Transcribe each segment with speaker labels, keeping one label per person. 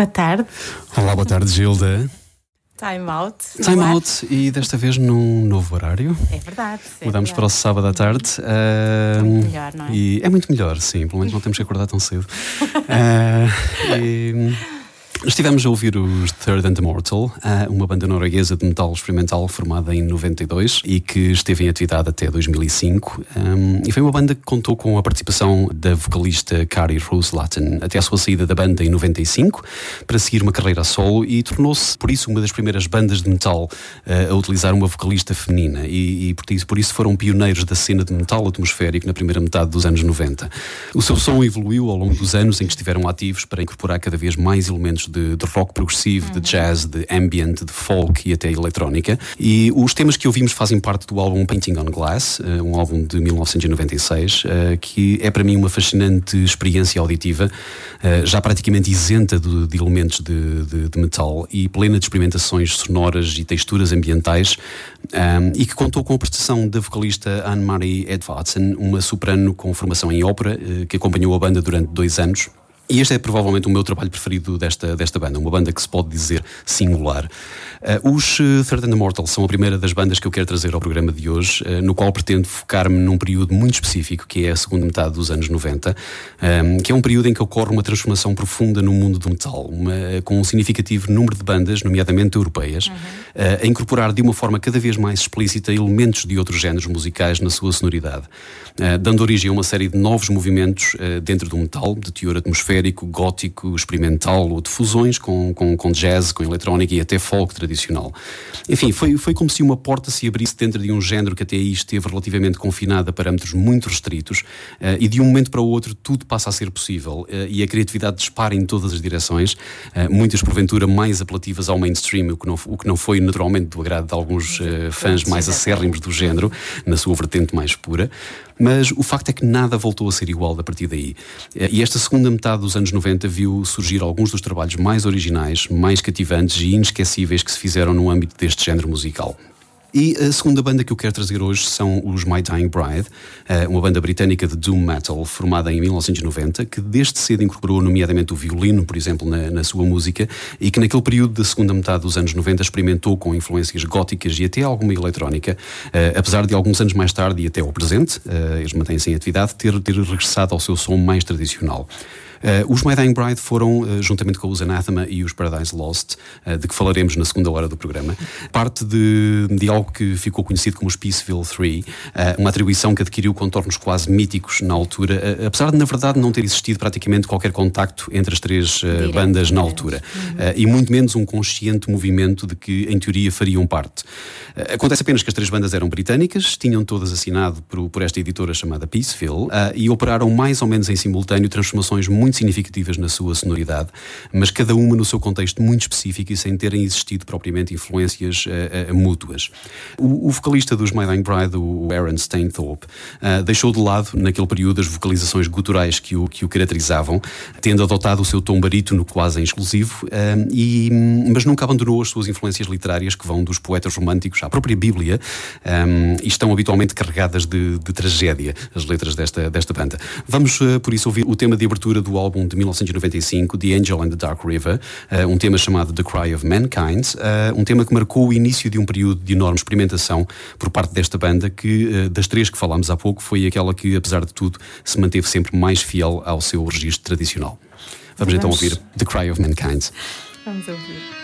Speaker 1: Boa tarde.
Speaker 2: Olá, boa tarde, Gilda.
Speaker 1: Time out.
Speaker 2: Time out e desta vez num novo horário.
Speaker 1: É verdade. É
Speaker 2: Mudamos
Speaker 1: verdade.
Speaker 2: para o sábado à tarde.
Speaker 1: É
Speaker 2: Uh,
Speaker 1: muito melhor, não é?
Speaker 2: E é muito melhor, sim. Pelo menos não temos que acordar tão cedo. Uh, e, Estivemos a ouvir os Third and Immortal, uh, uma banda norueguesa de metal experimental formada em 92 e que esteve em atividade até 2005. Um, e foi uma banda que contou com a participação da vocalista Kari Roslatten até a sua saída da banda em 95 para seguir uma carreira solo e tornou-se, por isso, uma das primeiras bandas de metal uh, a utilizar uma vocalista feminina. E, e por isso foram pioneiros da cena de metal atmosférico na primeira metade dos anos 90. O seu som evoluiu ao longo dos anos em que estiveram ativos para incorporar cada vez mais elementos de, de rock progressivo, de jazz, de ambient, de folk e até eletrónica. E os temas que ouvimos fazem parte do álbum Painting on Glass, uh, um álbum de 1996, uh, que é para mim uma fascinante experiência auditiva, uh, já praticamente isenta de, de elementos de, de, de, metal e plena de experimentações sonoras e texturas ambientais, um, e que contou com a prestação da vocalista Anne-Marie Edvardsen, uma soprano com formação em ópera, que acompanhou a banda durante dois anos. E este é provavelmente o meu trabalho preferido desta, desta banda, uma banda que se pode dizer singular. Uh, os uh, Third and Immortal são a primeira das bandas que eu quero trazer ao programa de hoje, uh, no qual pretendo focar-me num período muito específico, que é a segunda metade dos anos 90, um, que é um período em que ocorre uma transformação profunda no mundo do metal, uma, com um significativo número de bandas, nomeadamente europeias, uhum. a incorporar de uma forma cada vez mais explícita elementos de outros géneros musicais na sua sonoridade, dando origem a uma série de novos movimentos dentro do metal, de teor atmosférico, gótico, experimental ou de fusões com, com, com jazz, com eletrónica e até folk tradicional. Enfim, foi, foi como se uma porta se abrisse dentro de um género que até aí esteve relativamente confinado a parâmetros muito restritos uh, e de um momento para o outro tudo passa a ser possível uh, e a criatividade dispara em todas as direções, uh, muitas porventura mais apelativas ao mainstream, o que não, o que não foi naturalmente do agrado de alguns fãs mais acérrimos do género, na sua vertente mais pura. Mas o facto é que nada voltou a ser igual a partir daí. E esta segunda metade dos anos 90 viu surgir alguns dos trabalhos mais originais, mais cativantes e inesquecíveis que se fizeram no âmbito deste género musical. E a segunda banda que eu quero trazer hoje são os My Dying Bride, uma banda britânica de doom metal formada em 1990, que desde cedo incorporou nomeadamente o violino, por exemplo, na, na, sua música, e que naquele período da segunda metade dos anos 90 experimentou com influências góticas e até alguma eletrónica, apesar de alguns anos mais tarde e até ao presente, eles mantêm-se em atividade, ter, ter regressado ao seu som mais tradicional. Uh, os My Dying Bride foram, uh, juntamente com os Anathema e os Paradise Lost, uh, de que falaremos na segunda hora do programa, parte de, de algo que ficou conhecido como os Peaceville 3, uma atribuição que adquiriu contornos quase míticos na altura, apesar de, na verdade, não ter existido praticamente qualquer contacto entre as três bandas na altura, uhum. e muito menos um consciente movimento de que, em teoria, fariam parte. acontece apenas que as três bandas eram britânicas, tinham todas assinado por, por esta editora chamada Peaceville, e operaram mais ou menos em simultâneo transformações muito muito significativas na sua sonoridade, mas cada uma no seu contexto muito específico e sem terem existido propriamente influências uh, uh, mútuas. O, o, vocalista dos My Dying Bride, o Aaron Stainthorpe, uh, deixou de lado, naquele período, as vocalizações guturais que o, que o caracterizavam, tendo adotado o seu tom barítono quase exclusivo, e, mas nunca abandonou as suas influências literárias, que vão dos poetas românticos à própria Bíblia, um, e estão habitualmente carregadas de, de, tragédia, as letras desta, desta banda. Vamos, por isso, ouvir o tema de abertura do álbum de 1995, The Angel and the Dark River, uh, um tema chamado The Cry of Mankind, uh, um tema que marcou o início de um período de enorme experimentação por parte desta banda, que uh, das três que falámos há pouco, foi aquela que, apesar de tudo, se manteve sempre mais fiel ao seu registro tradicional. Vamos, Vamos. então ouvir The Cry of Mankind.
Speaker 1: Vamos ouvir.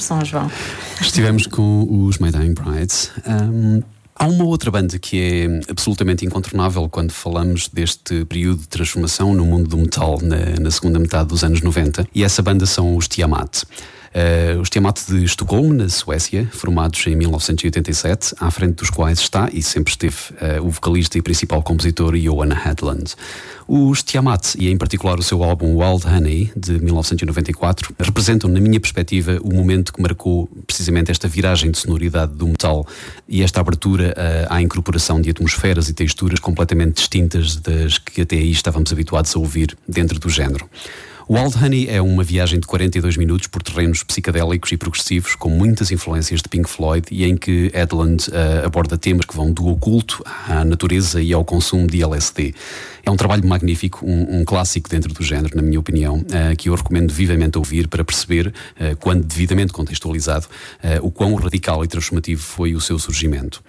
Speaker 1: Bons sons, João.
Speaker 2: Estivemos com os My Dying Brides. Um, há uma outra banda que é absolutamente incontornável quando falamos deste período de transformação no mundo do metal na, na segunda metade dos anos 90, e essa banda são os Tiamat. Uh, os Tiamat de Estocolmo, na Suécia, formados em 1987, à frente dos quais está e sempre esteve uh, o vocalista e principal compositor Johan Hedlund. Os Tiamat, e em particular o seu álbum Wild Honey, de 1994, representam, na minha perspectiva, o momento que marcou precisamente esta viragem de sonoridade do metal e esta abertura uh, à incorporação de atmosferas e texturas completamente distintas das que até aí estávamos habituados a ouvir dentro do género. Wild Honey é uma viagem de 42 minutos por terrenos psicadélicos e progressivos, com muitas influências de Pink Floyd e em que Edland uh, aborda temas que vão do oculto à natureza e ao consumo de LSD. É um trabalho magnífico, um, um clássico dentro do género, na minha opinião, uh, que eu recomendo vivamente ouvir para perceber, uh, quando devidamente contextualizado, o quão radical e transformativo foi o seu surgimento.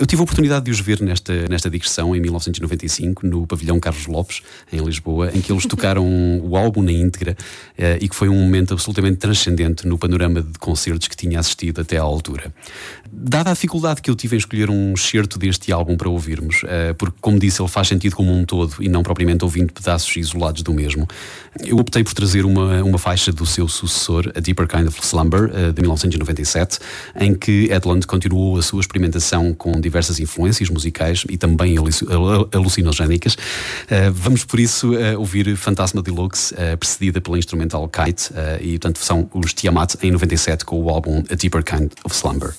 Speaker 2: Eu tive a oportunidade de os ver nesta, nesta digressão em 1995, no Pavilhão Carlos Lopes, em Lisboa, em que eles tocaram o álbum na íntegra uh, e que foi um momento absolutamente transcendente no panorama de concertos que tinha assistido até à altura. Dada a dificuldade que eu tive em escolher um excerto deste álbum para ouvirmos, uh, porque, como disse, ele faz sentido como um todo e não propriamente ouvindo pedaços isolados do mesmo, eu optei por trazer uma, uma faixa do seu sucessor, A Deeper Kind of Slumber, uh, de 1997, em que Edlund continuou a sua experimentação com diversas influências musicais e também alucinogénicas. Uh, vamos, por isso, ouvir Fantasma Deluxe, precedida pela instrumental Kite, e, portanto, são os Tiamat em 97 com o álbum A Deeper Kind of Slumber.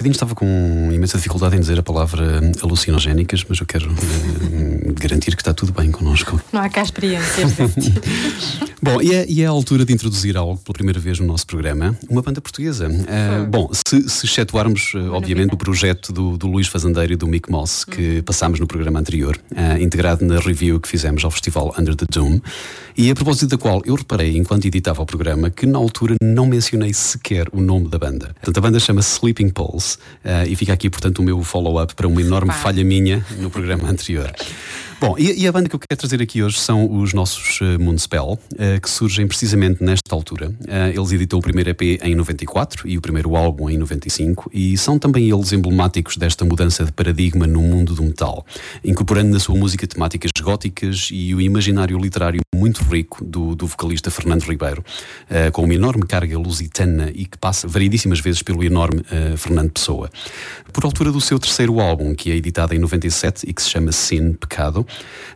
Speaker 2: Bocadinho estava com imensa dificuldade em dizer a palavra alucinogénicas, mas eu quero hum, garantir que está tudo bem connosco.
Speaker 1: Não há cá experiências desse tipo.
Speaker 2: Bom, e é, e é a altura de introduzir algo pela primeira vez no nosso programa, uma banda portuguesa. Ah, bom, se, se excetuarmos, ah, obviamente, o projeto do, do Luís Fazendeiro e do Mick Moss, que passámos no programa anterior, ah, integrado na review que fizemos ao festival Under the Dome, e a propósito da qual eu reparei, enquanto editava o programa, que na altura não mencionei sequer o nome da banda. Portanto, a banda chama Sleeping Pulse, ah, e fica aqui, portanto, o meu follow-up para uma enorme falha minha no programa anterior. Bom, e, e a banda que eu quero trazer aqui hoje são os nossos uh, Moonspell, uh, que surgem precisamente nesta altura. Uh, eles editam o primeiro EP em 94 e o primeiro álbum em 95, e são também eles emblemáticos desta mudança de paradigma no mundo do metal, incorporando na sua música temáticas góticas e o imaginário literário muito rico do, do vocalista Fernando Ribeiro, uh, com uma enorme carga lusitana e que passa variedíssimas vezes pelo enorme Fernando Pessoa. Por altura do seu terceiro álbum, que é editado em 97 e que se chama Sin, Pecado,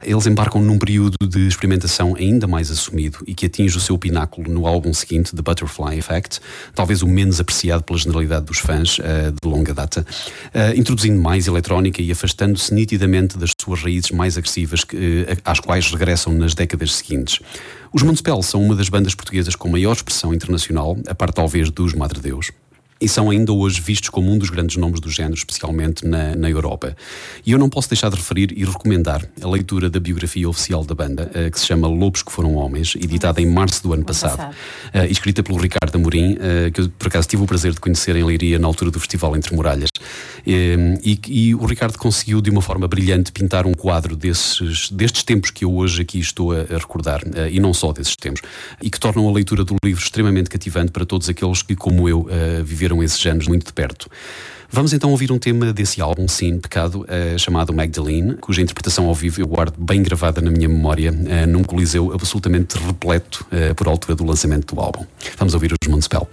Speaker 2: eles embarcam num período de experimentação ainda mais assumido e que atinge o seu pináculo no álbum seguinte, The Butterfly Effect, talvez o menos apreciado pela generalidade dos fãs uh, de longa data, uh, introduzindo mais eletrónica e afastando-se nitidamente das suas raízes mais agressivas que, uh, às quais regressam nas décadas seguintes. Os Municipal são uma das bandas portuguesas com maior expressão internacional, a par talvez dos Madre Deus e são ainda hoje vistos como um dos grandes nomes do género, especialmente na, na Europa. E eu não posso deixar de referir e recomendar a leitura da biografia oficial da banda, eh, que se chama Lobos que Foram Homens, editada em março do ano passado, eh, escrita pelo Ricardo Amorim, eh, que eu por acaso tive o prazer de conhecer em Leiria na altura do Festival Entre Muralhas. E, e o Ricardo conseguiu, de uma forma brilhante, pintar um quadro desses, destes tempos que eu hoje aqui estou a, a recordar, e não só desses tempos, e que tornam a leitura do livro extremamente cativante para todos aqueles que, como eu, eh, viveram esses anos muito de perto. Vamos então ouvir um tema desse álbum, Sim, Pecado, eh, chamado Magdalene, cuja interpretação ao vivo eu guardo bem gravada na minha memória, eh, num coliseu absolutamente repleto eh, por altura do lançamento do álbum. Vamos ouvir os Municipal.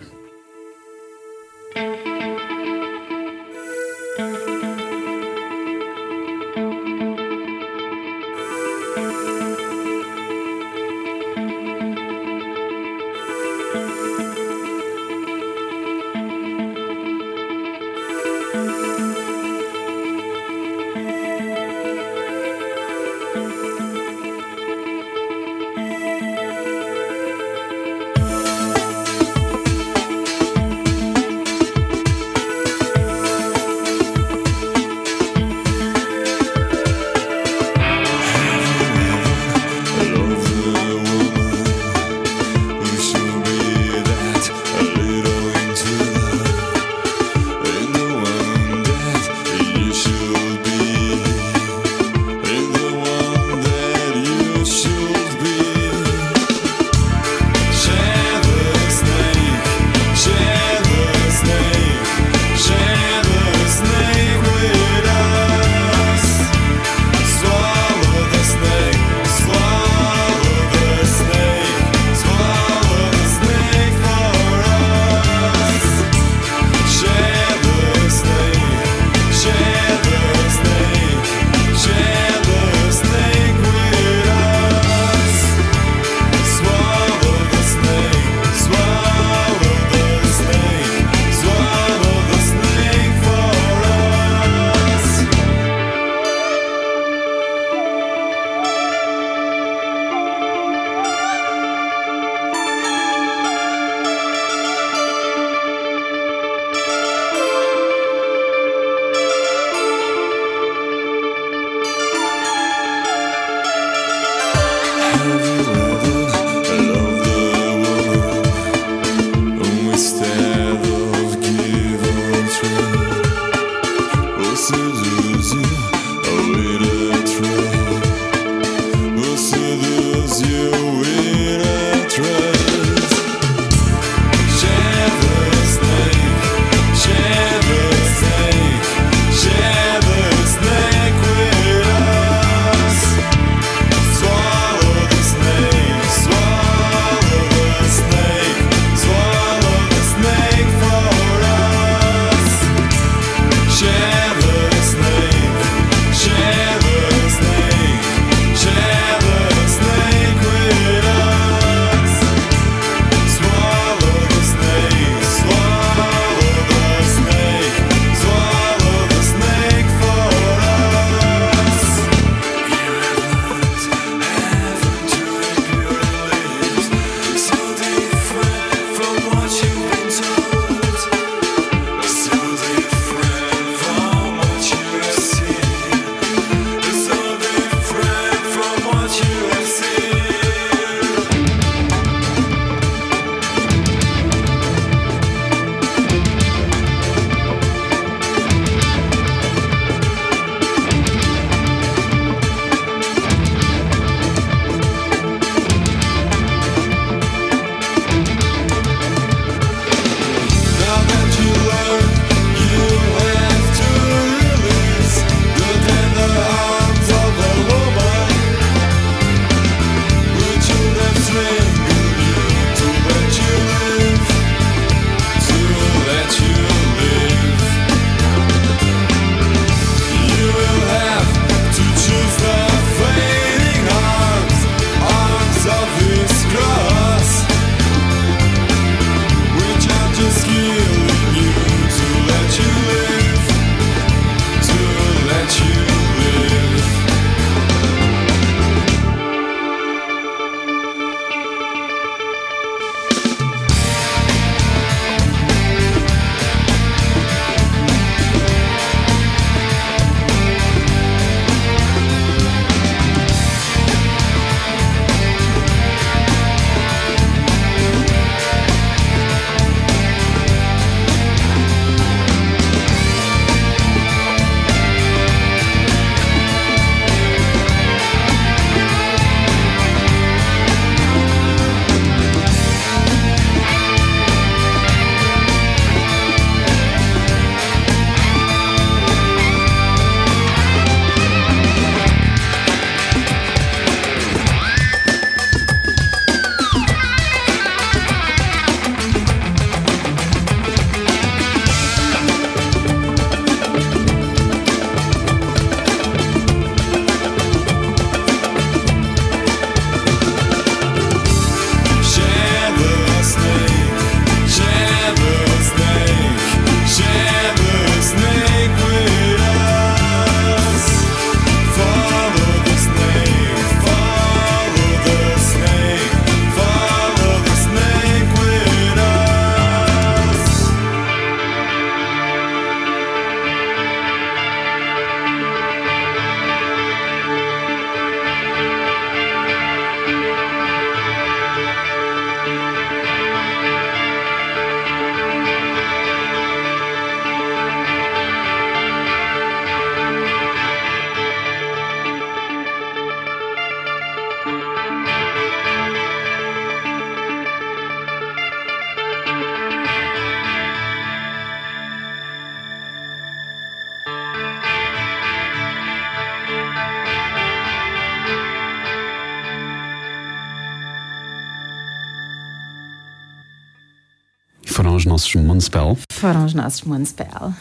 Speaker 2: Foram os nossos Moonspell.
Speaker 1: Foram os nossos Moonspell.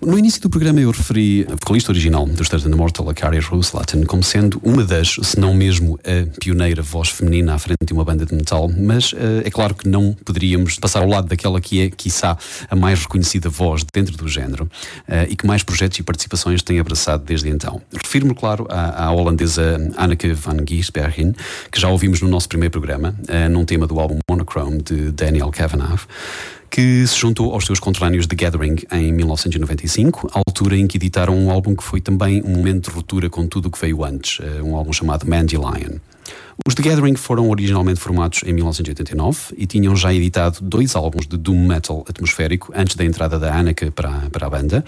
Speaker 2: No início do programa eu referi a vocalista original dos Stars and Mortal, a Carrie Ruslatten, como sendo uma das, se não mesmo a pioneira voz feminina à frente de uma banda de metal, mas uh, é claro que não poderíamos passar ao lado daquela que é, quiçá, a mais reconhecida voz dentro do género uh, e que mais projetos e participações tem abraçado desde então. Refiro-me, claro, à, à, holandesa Anneke van Giesbergen, que já ouvimos no nosso primeiro programa, uh, num tema do álbum Monochrome de Daniel Kavanagh que se juntou aos seus conterrâneos The Gathering em 1995, altura em que editaram um álbum que foi também um momento de ruptura com tudo o que veio antes, eh, um álbum chamado Mandy Lion. Os The Gathering foram originalmente formados em 1989 e tinham já editado dois álbuns de doom metal atmosférico antes da entrada da Annika para, para a banda,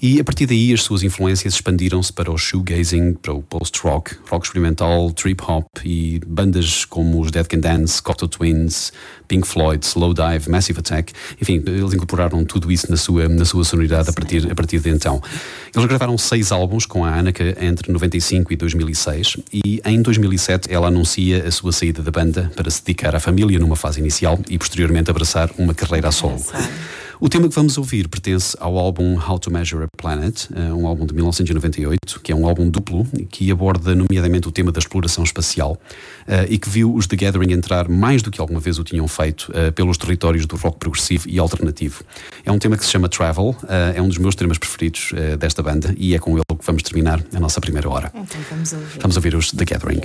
Speaker 2: e a partir daí as suas influências expandiram-se para o shoegazing, para o post-rock, rock experimental, trip-hop e bandas como os Dead Can Dance, Cocteau Twins, Pink Floyd, Slowdive, Massive Attack, enfim, eles incorporaram tudo isso na sua, na sua sonoridade a partir, a partir de então. Eles gravaram seis álbuns com a Annika entre 95 e 2006 e em 2007 ela anuncia a sua saída da banda para se dedicar à família numa fase inicial e posteriormente abraçar uma carreira a solo. O tema que vamos ouvir pertence ao álbum How to Measure a Planet, eh, um álbum de 1998, que é um álbum duplo que aborda nomeadamente o tema da exploração espacial eh, e que viu os The Gathering entrar mais do que alguma vez o tinham feito eh, pelos territórios do rock progressivo e alternativo. É um tema que se chama Travel, é um dos meus temas preferidos desta banda e é com ele que vamos terminar a nossa primeira hora.
Speaker 1: Então vamos ouvir.
Speaker 2: Vamos ouvir os The Gathering.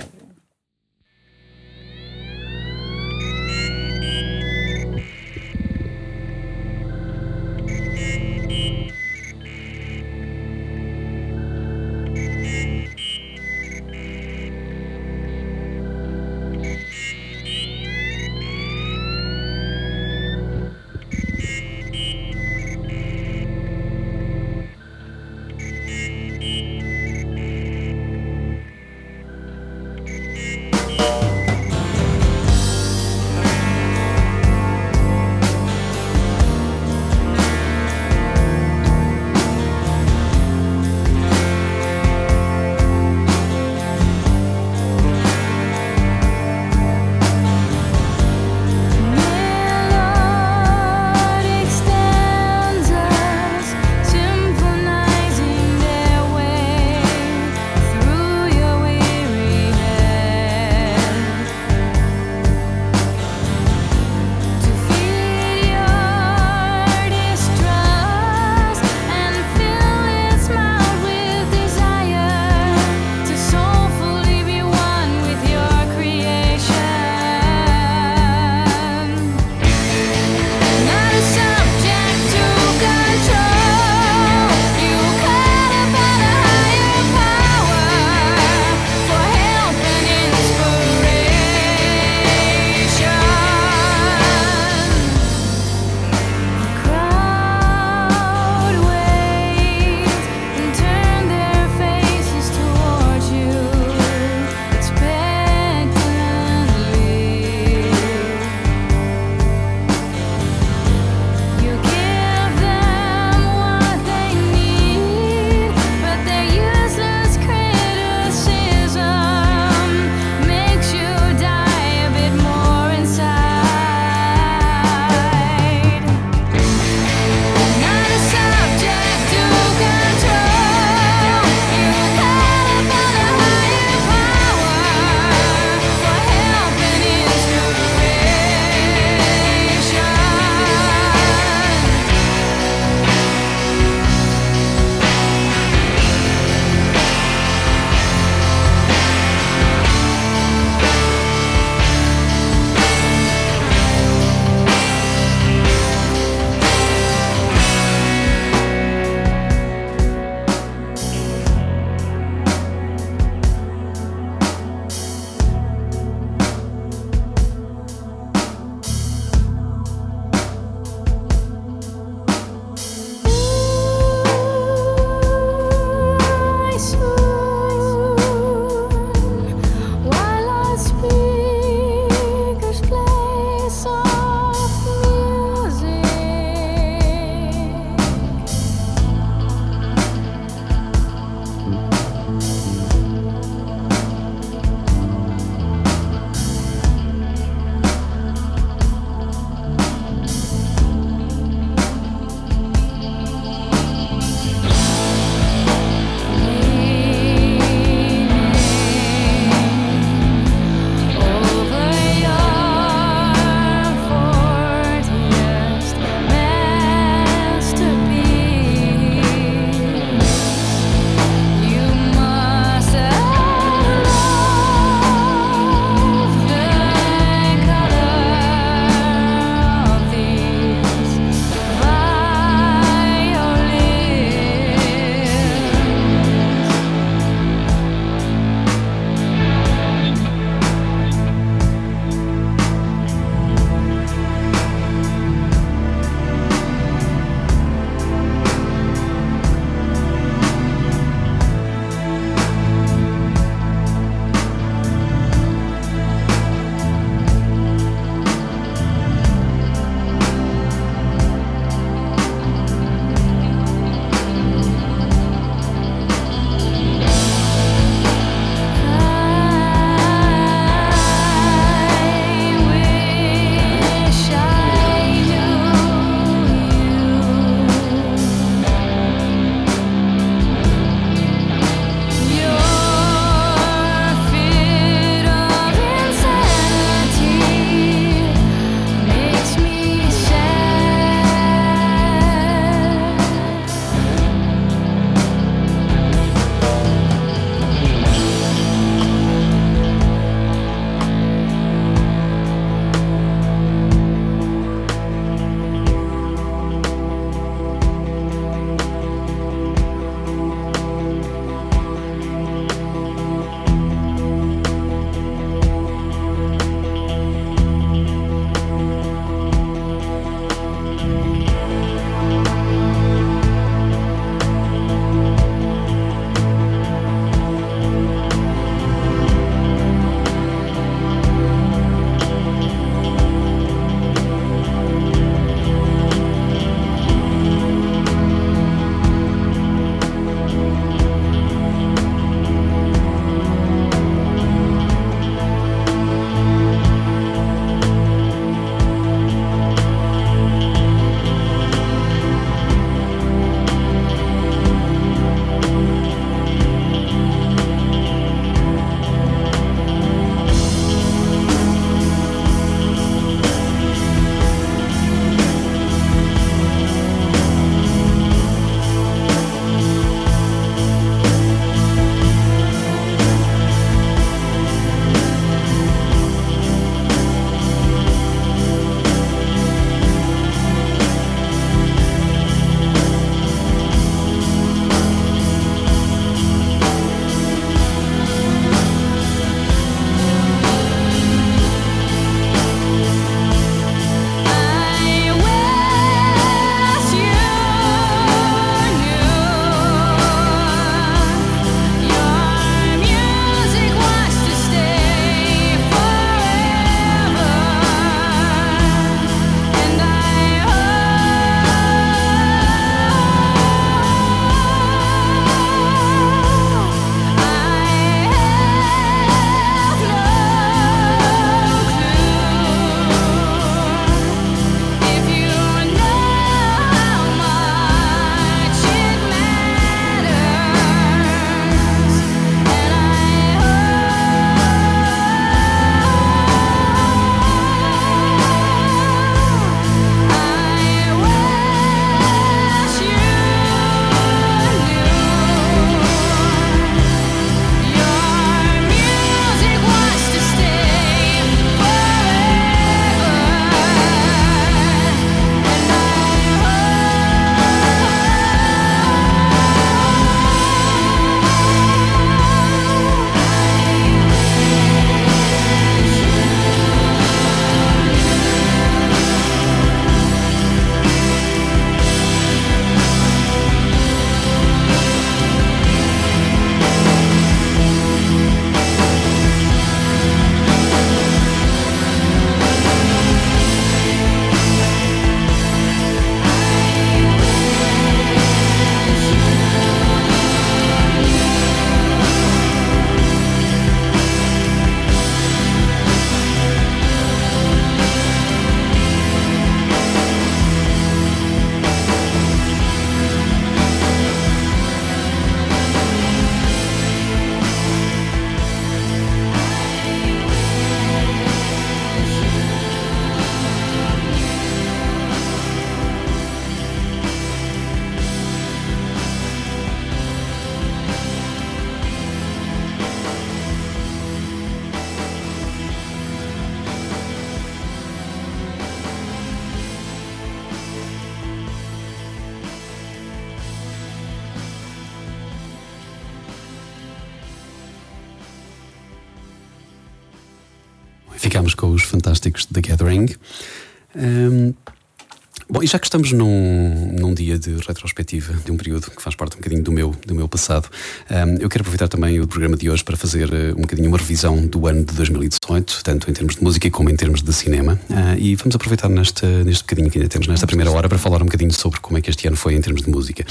Speaker 2: Já que estamos num, num dia de retrospectiva de um período que faz parte um bocadinho do meu, do meu passado, um, eu quero aproveitar também o programa de hoje para fazer uh, um bocadinho uma revisão do ano de 2018, tanto em termos de música como em termos de cinema. Uh, e vamos aproveitar neste, neste bocadinho que ainda temos nesta primeira hora para falar um bocadinho sobre como é que este ano foi em termos de música.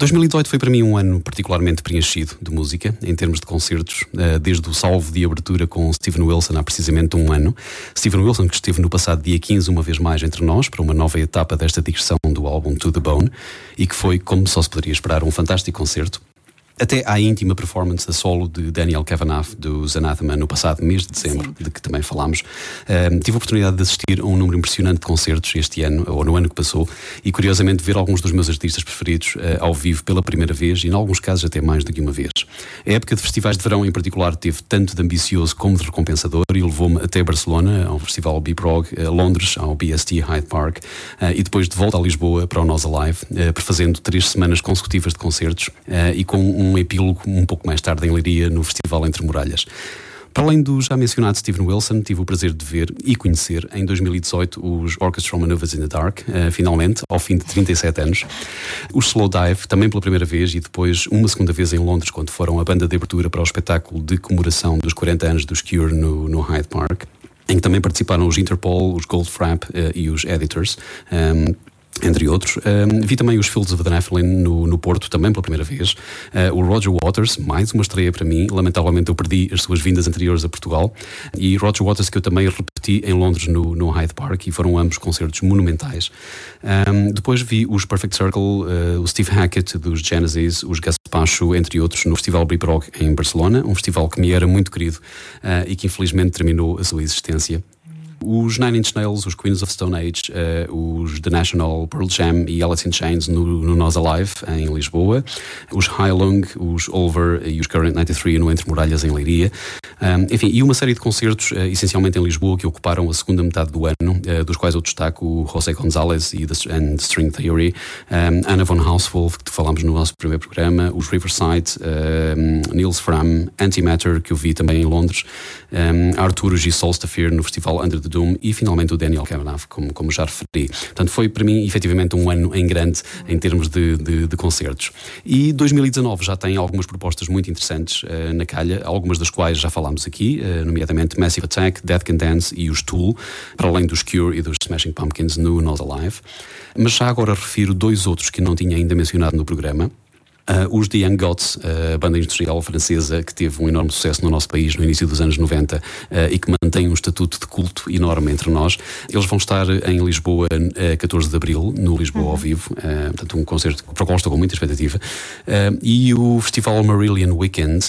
Speaker 2: 2018 foi para mim um ano particularmente preenchido de música, em termos de concertos, uh, desde o salvo de abertura com Steven Wilson há precisamente um ano. Steven Wilson, que esteve no passado dia 15, uma vez mais entre nós, para uma nova etapa desta digressão do álbum To The Bone, e que foi, como só se poderia esperar, um fantástico concerto até à íntima performance a solo de Daniel Kavanagh dos Anathema no passado mês de dezembro, Sim. de que também falámos. Uh, tive a oportunidade de assistir a um número impressionante de concertos este ano, ou no ano que passou, e curiosamente ver alguns dos meus artistas preferidos uh, ao vivo pela primeira vez e, em alguns casos, até mais do que uma vez. A época de festivais de verão, em particular, teve tanto de ambicioso como de recompensador e levou-me até Barcelona, ao Festival B-Prog, a Londres, ao BST Hyde Park, uh, e depois de volta a Lisboa para o Nós Alive, prefazendo três semanas consecutivas de concertos e com um um epílogo um pouco mais tarde em Leiria, no Festival Entre Muralhas. Para além do já mencionado Steven Wilson, tive o prazer de ver e conhecer em 2018 os Orchestral Maneuvers in the Dark, uh, finalmente, ao fim de 37 anos. Os Slow Dive, também pela primeira vez, e depois uma segunda vez em Londres, quando foram a banda de abertura para o espetáculo de comemoração dos 40 anos dos Cure no, no Hyde Park em que também participaram os Interpol, os Goldfrapp uh, e os Editors. Um, entre outros. Um, vi também os Fields of the Nephilim no, no Porto, também pela primeira vez. Uh, o Roger Waters, mais uma estreia para mim. Lamentavelmente eu perdi as suas vindas anteriores a Portugal. E Roger Waters, que eu também repeti em Londres no, no Hyde Park, e foram ambos concertos monumentais. Um, depois vi os Perfect Circle, uh, o Steve Hackett dos Genesis, os Gaspacho, entre outros, no Festival Biprog em Barcelona, um festival que me era muito querido uh, e que infelizmente terminou a sua existência. Os Nine Inch Nails, os Queens of Stone Age, uh, os The National, Pearl Jam e Alice in Chains no, no Nós Alive, em Lisboa, os High Long, os Over e os Current 93 no Entre Muralhas, em Leiria. Um, enfim, e uma série de concertos, uh, essencialmente em Lisboa, que ocuparam a segunda metade do ano, uh, dos quais eu destaco o José González e The, and the String Theory, um, Anna von Hauswolf, que falámos no nosso primeiro programa, os Riverside, um, Niels Fram, Antimatter, que eu vi também em Londres, um, Arturo G. Solstafir no Festival Under the Doom e finalmente o Daniel Kavanagh, como, como já referi. Portanto, foi para mim efetivamente um ano em grande em termos de, de, de concertos. E 2019 já tem algumas propostas muito interessantes uh, na calha, algumas das quais já falámos aqui, uh, nomeadamente Massive Attack, Dead Can Dance e os Tool, para além dos Cure e dos Smashing Pumpkins no Nós Alive. Mas já agora refiro dois outros que não tinha ainda mencionado no programa. Uh, os The Young Gods, a uh, banda industrial francesa que teve um enorme sucesso no nosso país no início dos anos 90 uh, e que mantém um estatuto de culto enorme entre nós. Eles vão estar em Lisboa a 14 de abril, no Lisboa uhum. ao vivo, portanto, um concerto para o qual estou com muita expectativa. E o Festival Marillion Weekend,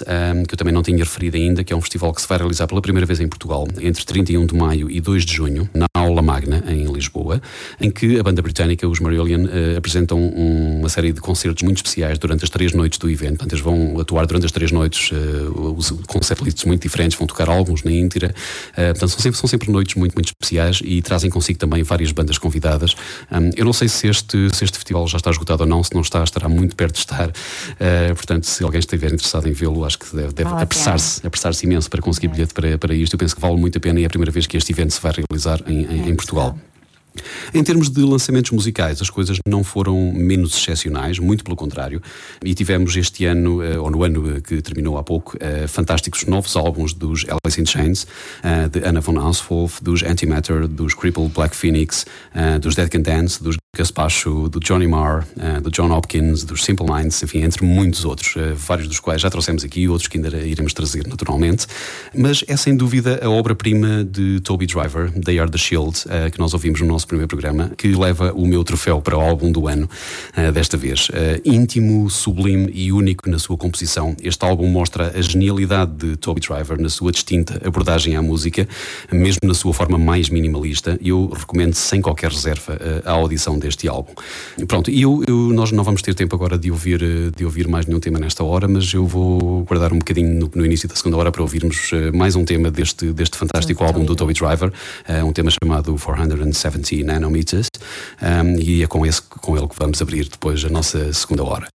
Speaker 2: que eu também não tinha referido ainda, que é um festival que se vai realizar pela primeira vez em Portugal entre 31 de maio e 2 de junho, na Aula Magna, em Lisboa, em que a banda britânica, os Marillion, apresentam um, uma série de concertos muito especiais durante as três noites do evento. Portanto, eles vão atuar durante as três noites uh, com setlists muito diferentes, vão tocar álbuns na íntegra. Uh, portanto, são sempre, são sempre noites muito, muito especiais e trazem consigo também várias bandas convidadas. Um, eu não sei se este, se este festival já está esgotado ou não, se não está, estará muito perto de estar. Uh, portanto, se alguém estiver interessado em vê-lo, acho que deve, deve apressar-se apressar imenso para conseguir bilhete para, para isto. Eu penso que vale muito a pena e é a primeira vez que este evento se vai realizar em, em, em Portugal. Em termos de lançamentos musicais, as coisas não foram menos excepcionais, muito pelo contrário. E tivemos este ano, eh, ou no ano eh, que terminou há pouco, eh, fantásticos novos álbuns dos Alice in Chains, de Anna von Auswolf, dos Antimatter, dos Crippled Black Phoenix, dos Dead Can Dance, dos Gaspacho, do Johnny Marr, do John Hopkins, dos Simple Minds, enfim, entre muitos outros, vários dos quais já trouxemos aqui, outros que ainda iremos trazer naturalmente. Mas é sem dúvida a obra-prima de Toby Driver, They Are the Shield, que nós ouvimos no nosso nosso primeiro programa, que leva o meu troféu para o álbum do ano, uh, desta vez. Uh, íntimo, sublime e único na sua composição. Este álbum mostra a genialidade de Toby Driver na sua distinta abordagem à música, mesmo na sua forma mais minimalista, eu recomendo sem qualquer reserva uh, a audição deste álbum. Pronto, e eu, eu, nós não vamos ter tempo agora de ouvir, de ouvir mais nenhum tema nesta hora, mas eu vou guardar um bocadinho no, no início da segunda hora para ouvirmos mais um tema deste, deste fantástico álbum do Toby Driver, um tema chamado 470 20 nanometers, um, e é com, esse, com ele que vamos abrir depois a nossa segunda hora.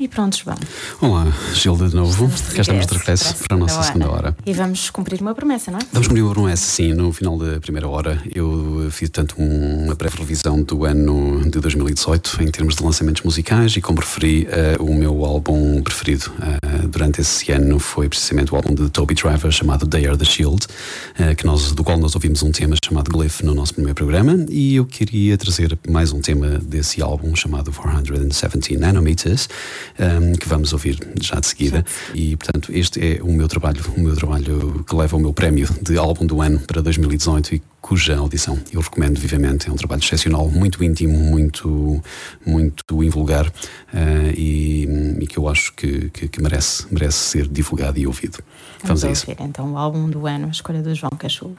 Speaker 1: E pronto, João.
Speaker 2: Olá, Gilda de novo.
Speaker 1: Estamos de
Speaker 2: Cá estamos de
Speaker 1: regresso
Speaker 2: para a nossa segunda hora.
Speaker 1: E vamos cumprir uma promessa, não é?
Speaker 2: Vamos cumprir uma promessa, sim. No final da primeira hora, eu fiz tanto uma breve revisão do ano de 2018 em termos de lançamentos musicais e como referi, uh, o meu álbum preferido uh, durante esse ano foi precisamente o álbum de Toby Driver chamado They Are the Shield, uh, que nós, do qual nós ouvimos um tema chamado Glyph no nosso primeiro programa. E eu queria trazer mais um tema desse álbum chamado 470 Nanometers um, que vamos ouvir já de seguida. E, portanto, este é o meu trabalho, o meu trabalho que leva o meu prémio de álbum do ano para 2018 e cuja audição eu recomendo vivamente. É um trabalho excepcional, muito íntimo, muito, muito invulgar uh, e, e, que eu acho que, que, que, merece, merece ser divulgado e ouvido.
Speaker 1: Vamos, vamos a ouvir, isso. então o álbum do ano, a escolha do João Cachorro.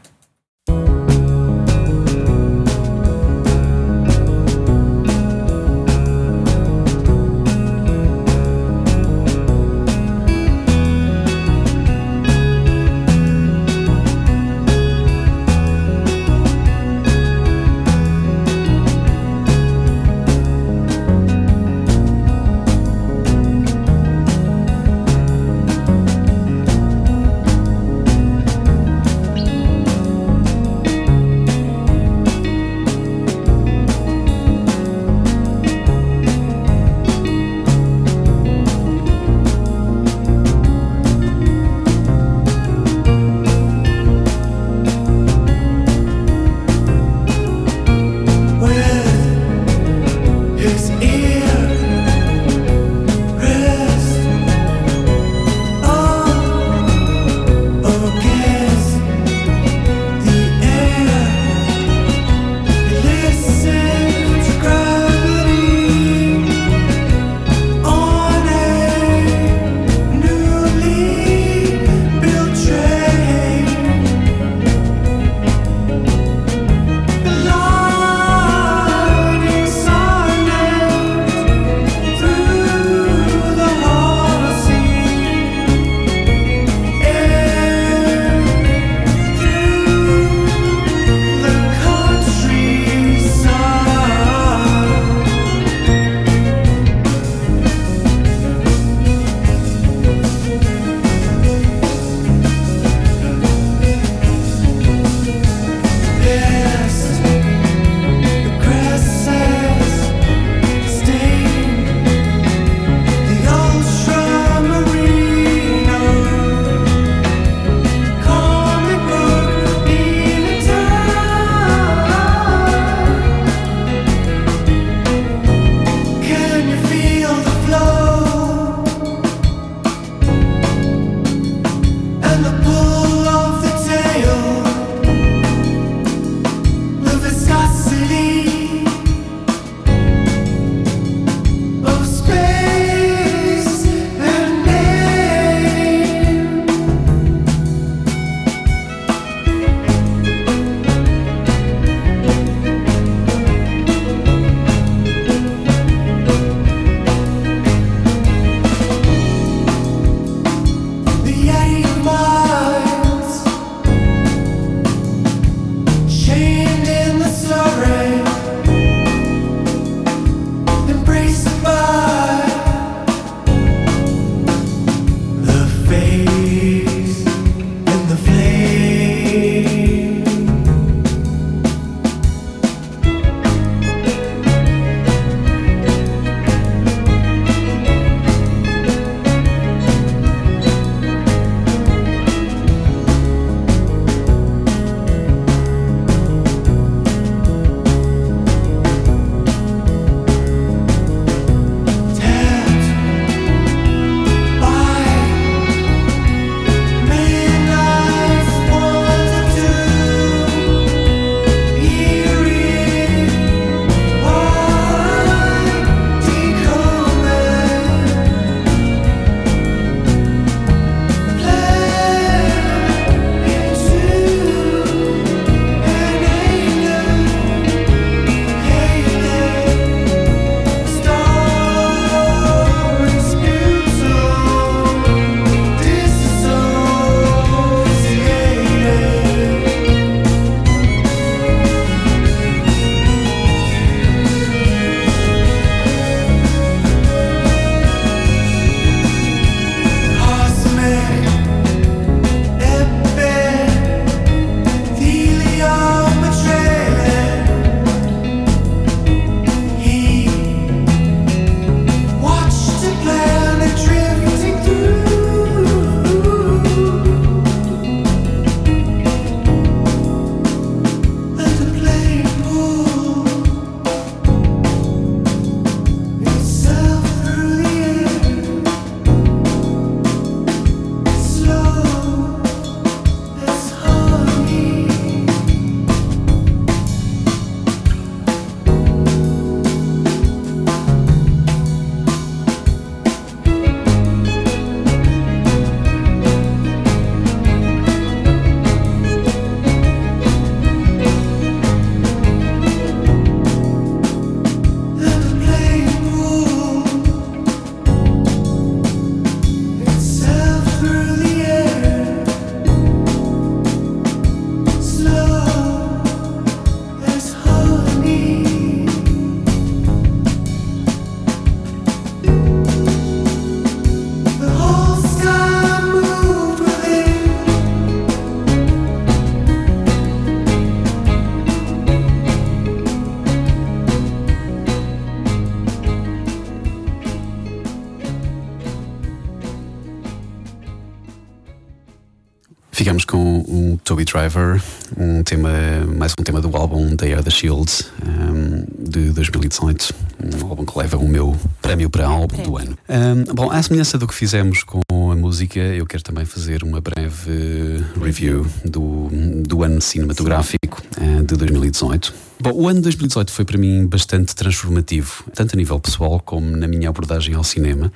Speaker 2: Driver, um tema, mais um tema do álbum They Are the Shield um, de 2018, um álbum que leva o meu prémio para álbum do ano. Um, bom, à semelhança do que fizemos com a música, eu quero também fazer uma breve review do, do ano cinematográfico uh, de 2018. Bom, o ano de 2018 foi para mim bastante transformativo, tanto a nível pessoal como na minha abordagem ao cinema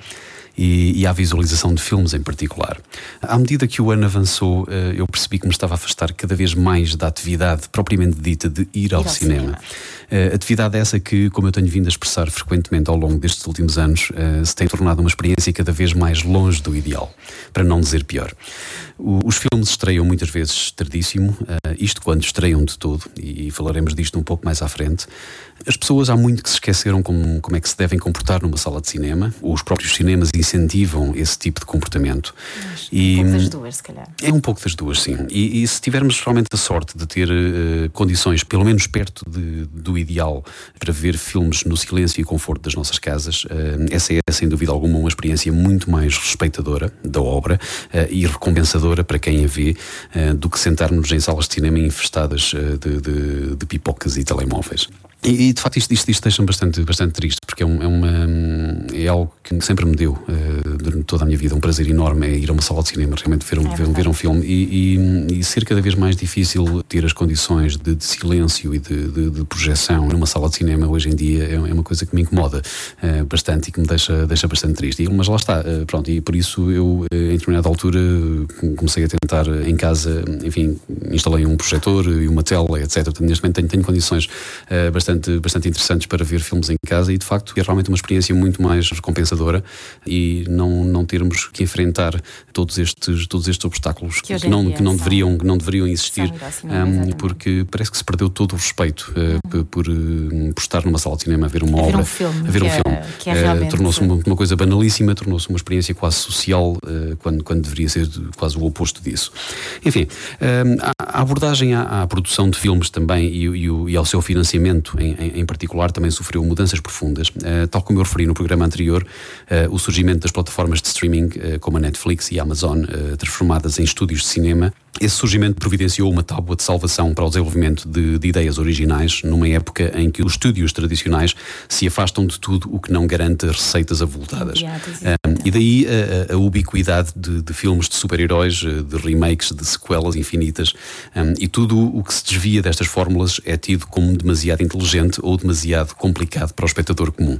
Speaker 2: e, e à visualização de filmes em particular. À medida que o ano avançou, eh, eu percebi que me estava a afastar cada vez mais da atividade propriamente dita de ir, ir ao, ao, cinema. cinema. Uh, atividade essa que, como eu tenho vindo a expressar frequentemente ao longo destes últimos anos, uh, se tem tornado uma experiência cada vez mais longe do ideal, para não dizer pior. Os filmes estreiam muitas vezes tardíssimo, isto quando estreiam de todo, e, falaremos disto um pouco mais à frente. As pessoas há muito que se esqueceram como, como é que se devem comportar numa sala de cinema. Os próprios cinemas incentivam esse tipo de comportamento.
Speaker 1: Mas, e, um pouco das duas, se calhar.
Speaker 2: É um pouco das duas, sim. E, e se tivermos realmente a sorte de ter uh, condições, pelo menos perto de, do ideal, para ver filmes no silêncio e conforto das nossas casas, uh, essa é, sem dúvida alguma, uma experiência muito mais respeitadora da obra uh, e recompensadora para quem a vê do que sentar-nos em salas de cinema infestadas de, de, de pipocas e telemóveis. E, e, de facto isto, isto, isto deixa-me bastante, bastante triste, porque é, um, é, uma, é algo que sempre me deu uh, durante toda a minha vida, um prazer enorme é ir a uma sala de cinema, realmente ver um, é ver, ver, um filme e, e, e, ser cada vez mais difícil ter as condições de, de silêncio e de, de, de, projeção numa sala de cinema hoje em dia é, é uma coisa que me incomoda uh, bastante e que me deixa, deixa bastante triste. mas lá está, uh, pronto, e por isso eu, em determinada altura, comecei a tentar em casa, enfim, instalei um projetor e uma tela, etc. Portanto, neste momento tenho, tenho condições bastante bastante, bastante interessantes para ver filmes em casa e de facto é realmente uma experiência muito mais recompensadora e não, não termos que enfrentar todos estes, todos estes obstáculos que, que não, que não, deveriam, que não deveriam existir um, porque parece que se perdeu todo o respeito uh, uhum. por, uh, por, estar numa sala de cinema a ver uma a obra,
Speaker 1: ver um filme,
Speaker 2: a ver um
Speaker 1: é,
Speaker 2: filme.
Speaker 1: É uh,
Speaker 2: tornou-se uma, uma, coisa banalíssima, tornou-se uma experiência quase social quando, quando deveria ser quase o oposto disso. Enfim, a, a abordagem à, à, produção de filmes também e, e, e ao seu financiamento em, em, particular, também sofreu mudanças profundas. Uh, tal como eu referi no programa anterior, uh, o surgimento das plataformas de streaming, uh, como a Netflix e a Amazon, transformadas em estúdios de cinema, esse surgimento providenciou uma tábua de salvação para o desenvolvimento de, de, ideias originais, numa época em que os estúdios tradicionais se afastam de tudo o que não garante receitas avultadas. Um, e daí a, a ubiquidade de, de, filmes de super-heróis, de remakes, de sequelas infinitas, um, e tudo o que se desvia destas fórmulas é tido como demasiado inteligente ou demasiado complicado para o espectador comum.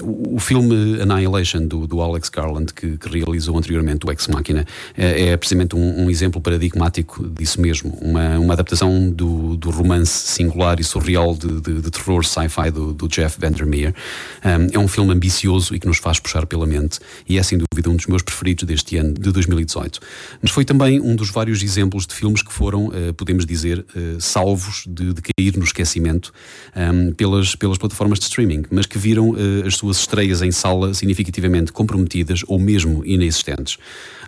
Speaker 2: O, o filme Annihilation, do, do Alex Garland, que, que, realizou anteriormente o Ex Machina, é, é precisamente um, um exemplo paradigmático disso mesmo. Uma, uma adaptação do, do romance singular e surreal de, de, de terror sci-fi do, do, Jeff Vandermeer. Um, é um filme ambicioso e que nos faz puxar pela mente e é sem dúvida um dos meus preferidos deste ano, de 2018. Mas foi também um dos vários exemplos de filmes que foram, uh, podemos dizer, uh, salvos de, de, cair no esquecimento um, pelas, pelas plataformas de streaming, mas que viram uh, as suas estreias em sala significativamente comprometidas ou mesmo inexistentes.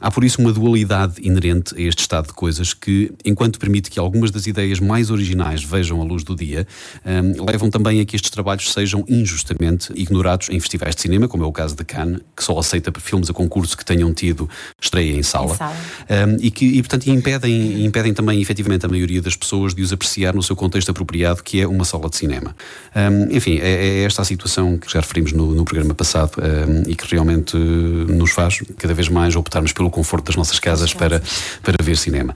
Speaker 2: Há por isso uma dualidade inerente a este estado de coisas que, enquanto permite que algumas das ideias mais originais vejam a luz do dia, um, levam também a que estes trabalhos sejam injustamente ignorados em festivais de cinema, como é o caso de Cannes, que só aceita filmes a concurso que tenham tido estreia em sala, em sala. Um, e que, e, portanto, impedem, impedem também efetivamente a maioria das pessoas de os apreciar no seu contexto apropriado, que é uma sala de cinema. Um, enfim, é, é, esta a situação que já referimos no, no programa passado e que realmente nos faz cada vez mais optarmos pelo conforto das nossas casas para, para ver cinema.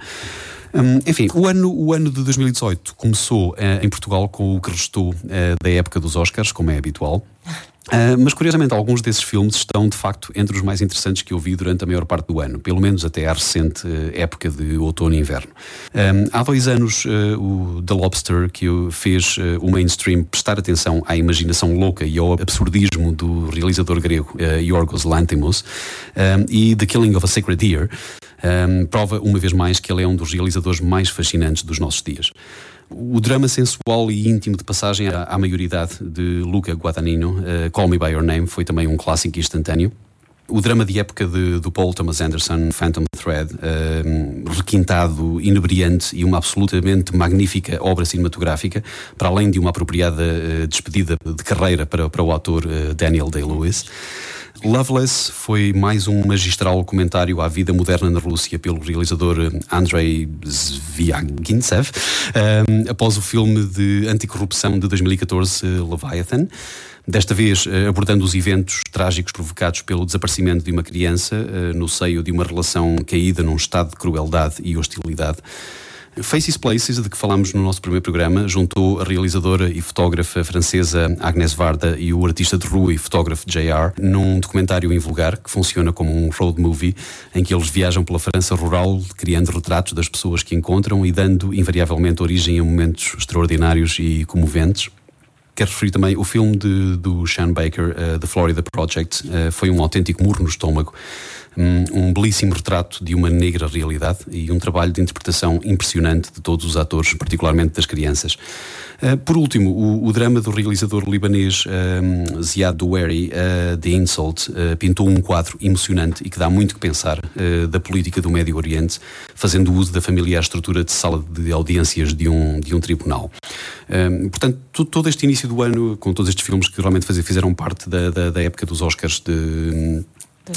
Speaker 2: Um, enfim, o ano, o ano de 2018 começou uh, em Portugal com o que restou uh, da época dos Oscars, como é habitual. Uh, mas curiosamente, alguns desses filmes estão de facto entre os mais interessantes que eu vi durante a maior parte do ano, pelo menos até à recente uh, época de outono e inverno. Um, há dois anos, uh, o The Lobster, que fez o mainstream prestar atenção à imaginação louca e ao absurdismo do realizador grego Yorgos Lanthimos, um, e The Killing of a Sacred Deer, um, prova uma vez mais que ele é um dos realizadores mais fascinantes dos nossos dias. O drama sensual e íntimo de passagem à, à maioridade de Luca Guadagnino, uh, Call Me By Your Name, foi também um clássico instantâneo. O drama de época de, do Paul Thomas Anderson, Phantom Thread, uh, requintado, inebriante e uma absolutamente magnífica obra cinematográfica, para além de uma apropriada uh, despedida de carreira para, para o ator uh, Daniel Day-Lewis. Loveless foi mais um magistral comentário à vida moderna na Rússia pelo realizador Andrei Zvyagintsev, um, após o filme de anticorrupção de 2014, Leviathan. Desta vez eh, abordando os eventos trágicos provocados pelo desaparecimento de uma criança eh, no seio de uma relação caída num estado de crueldade e hostilidade. Faces Places, de que falámos no nosso primeiro programa, juntou a realizadora e fotógrafa francesa Agnès Varda e o artista de rua e fotógrafo JR num documentário em vulgar que funciona como um road movie em que eles viajam pela França rural, criando retratos das pessoas que encontram e dando invariavelmente origem a momentos extraordinários e comoventes. Quero referir também o filme de, do Sean Baker, uh, The Florida Project, uh, foi um autêntico murro no estômago um, belíssimo retrato de uma negra realidade e um trabalho de interpretação impressionante de todos os atores, particularmente das crianças. Uh, por último, o, o, drama do realizador libanês um, Ziad Doueri, uh, The Insult, uh, pintou um quadro emocionante e que dá muito que pensar uh, da política do Médio Oriente, fazendo uso da familiar estrutura de sala de audiências de um, de um tribunal. portanto, todo este início do ano, com todos estes filmes que realmente fizeram parte da, da, da época dos Oscars de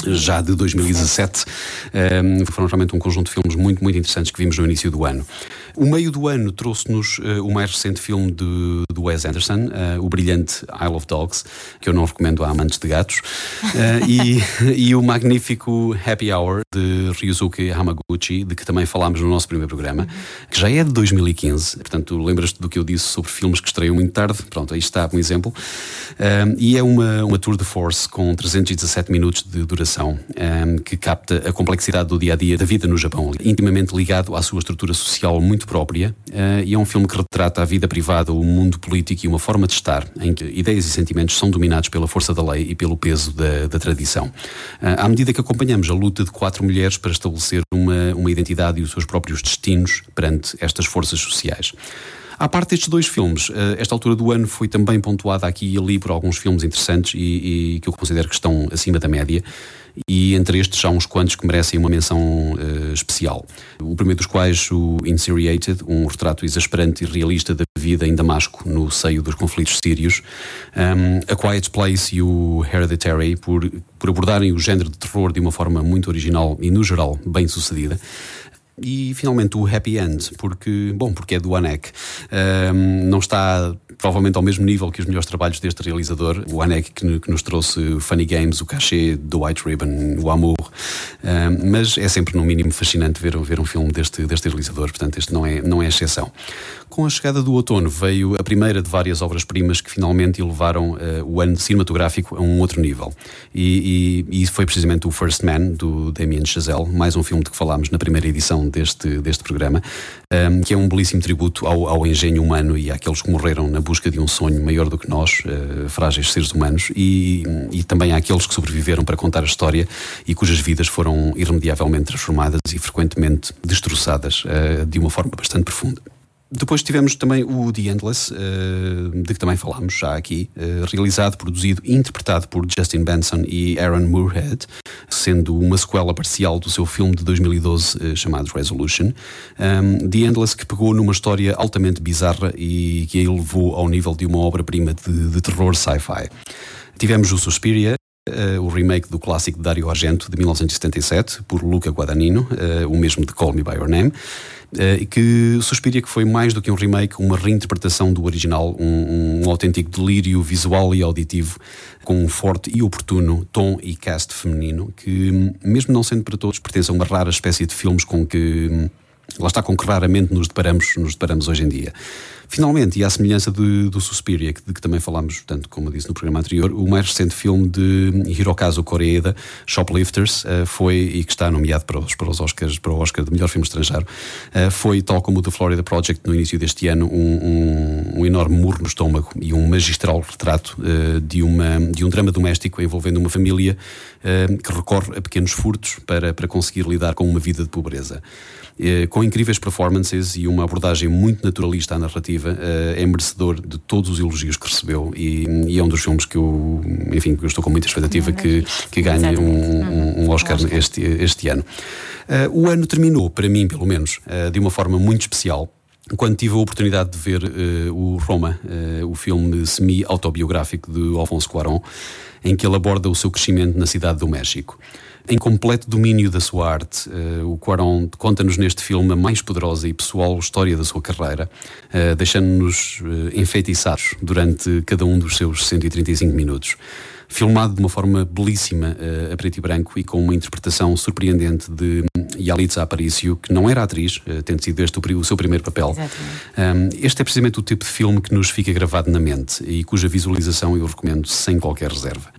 Speaker 2: já de 2017. Um, foram realmente um conjunto de filmes muito, muito interessantes que vimos no início do ano. O meio do ano trouxe-nos uh, o mais recente filme de, de Wes Anderson, uh, o brilhante Isle of Dogs, que eu não recomendo a amantes de gatos, uh, e, e, o magnífico Happy Hour de Ryusuke Hamaguchi, de que também falámos no nosso primeiro programa, que já é de 2015. Portanto, lembras-te do que eu disse sobre filmes que estreiam muito tarde? Pronto, aí está um exemplo. e é uma, uma tour de force com 317 minutos de duração, um, que capta a complexidade do dia a dia da vida no Japão, intimamente ligado à sua estrutura social muito própria uh, e é um filme que retrata a vida privada, o mundo político e uma forma de estar em que ideias e sentimentos são dominados pela força da lei e pelo peso da, da tradição. Uh, à medida que acompanhamos a luta de quatro mulheres para estabelecer uma, uma identidade e os seus próprios destinos perante estas forças sociais. À parte destes dois filmes, eh, esta altura do ano foi também pontuada aqui e ali por alguns filmes interessantes e, e que eu considero que estão acima da média e entre estes há uns quantos que merecem uma menção uh, especial. O primeiro dos quais, o Inseriated, um retrato exasperante e realista da vida em Damasco, no seio dos conflitos sírios. Um, a Quiet Place e o Hereditary, por, por abordarem o género de terror de uma forma muito original e, no geral, bem sucedida. E finalmente o Happy End, porque, bom, porque é do Anek. Um, não está provavelmente ao mesmo nível que os melhores trabalhos deste realizador, o Anek que, que nos trouxe Funny Games, o Cachê, do White Ribbon, o Amour. Um, mas é sempre no mínimo fascinante ver, ver um filme deste, deste realizador, portanto este não é, não é exceção. Com a chegada do outono veio a primeira de várias obras-primas que finalmente elevaram uh, o ano cinematográfico a um outro nível. E, e, e, isso foi precisamente o First Man, do Damien Chazelle, mais um filme de que falámos na primeira edição deste, deste programa, um, que é um belíssimo tributo ao, ao, engenho humano e àqueles que morreram na busca de um sonho maior do que nós, uh, frágeis seres humanos, e, e também àqueles que sobreviveram para contar a história e cujas vidas foram irremediavelmente transformadas e frequentemente destroçadas uh, de uma forma bastante profunda. Depois tivemos também o The Endless, uh, de que também falámos já aqui, uh, realizado, produzido e interpretado por Justin Benson e Aaron Moorhead, sendo uma sequela parcial do seu filme de 2012 uh, eh, chamado Resolution. The Endless que pegou numa história altamente bizarra e que a elevou ao nível de uma obra-prima de, de terror sci-fi. Tivemos o Suspiria, Uh, o remake do clássico de Dario Argento de 1977 por Luca Guadagnino, uh, o mesmo de Call Me By Your Name. Uh, que Suspiria que foi mais do que um remake, uma reinterpretação do original, um, um, autêntico delírio visual e auditivo, com um forte e oportuno tom e cast feminino, que, mesmo não sendo para todos, pertence a uma rara espécie de filmes com que, lá está, com que raramente nos deparamos, nos deparamos hoje em dia. Finalmente, e à semelhança de, do Suspiria, de que também falámos, portanto, como disse no programa anterior, o mais recente filme de Hirokazu Koreeda, Shoplifters, uh, foi, e que está nomeado para os, para os Oscars, para o Oscar de melhor filme estrangeiro, uh, foi, tal como o The Florida Project no início deste ano, um, um, um enorme murro no estômago e um magistral retrato uh, de, uma, de um drama doméstico envolvendo uma família que recorre a pequenos furtos para, para conseguir lidar com uma vida de pobreza. Eh, com incríveis performances e uma abordagem muito naturalista à narrativa, eh, é merecedor de todos os elogios que recebeu e, e é um dos filmes que eu, enfim, eu estou com muita expectativa que, que ganhe um, um Oscar este, este ano. Eh, o ano terminou, para mim pelo menos, de uma forma muito especial quando tive a oportunidade de ver uh, o Roma, uh, o filme semi-autobiográfico de Alfonso Cuarón, em que ele aborda o seu crescimento na cidade do México. Em completo domínio da sua arte, uh, o Cuarón conta-nos neste filme a mais poderosa e pessoal história da sua carreira, deixando-nos enfeitiçados durante cada um dos seus 135 minutos filmado de uma forma belíssima uh, a preto e branco e com uma interpretação surpreendente de Yalitza Aparicio, que não era atriz, uh, tendo sido este o, seu primeiro papel. Um, este é precisamente o tipo de filme que nos fica gravado na mente e cuja visualização eu recomendo sem qualquer reserva.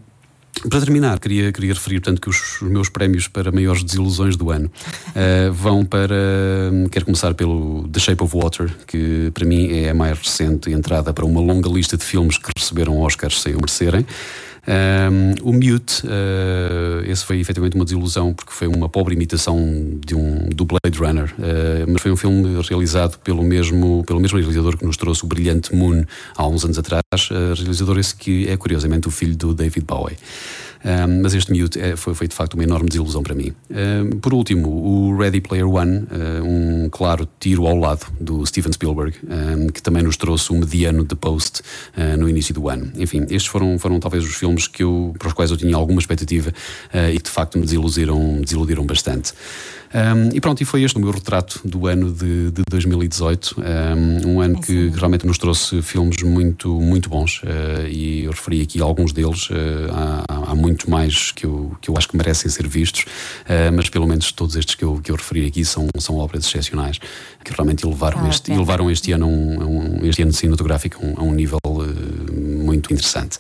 Speaker 2: Para terminar, queria, queria referir portanto, que os, os meus prémios para maiores desilusões do ano uh, vão para. Quero começar pelo The Shape of Water, que para mim é a mais recente entrada para uma longa lista de filmes que receberam Oscars sem o merecerem. Um, o Mute, uh, esse foi efetivamente uma desilusão porque foi uma pobre imitação de um, do Blade Runner, uh, mas foi um filme realizado pelo mesmo, pelo mesmo realizador que nos trouxe o brilhante Moon há uns anos atrás, uh, realizador esse que é curiosamente o filho do David Bowie. Um, mas este Mute é, foi, foi, de facto uma enorme desilusão para mim. Um, por último, o Ready Player One, uh, um claro tiro ao lado do Steven Spielberg, um, que também nos trouxe o mediano de Post uh, no início do ano. Enfim, estes foram, foram talvez os filmes que eu, para os quais eu tinha alguma expectativa uh, e que de facto me desiludiram, desiludiram bastante. Um, e pronto, e foi este o meu retrato do ano de, de 2018. Um, um ano é que realmente nos trouxe filmes muito, muito bons. Uh, e eu referi aqui alguns deles. Uh, há, há, muito mais que eu, que eu acho que merecem ser vistos, uh, mas pelo menos todos estes que eu, que eu referi aqui são, são obras excepcionais que realmente elevaram, ah, este, elevaram este ano, um, um, este ano cinematográfico a um, a um nível muito interessante.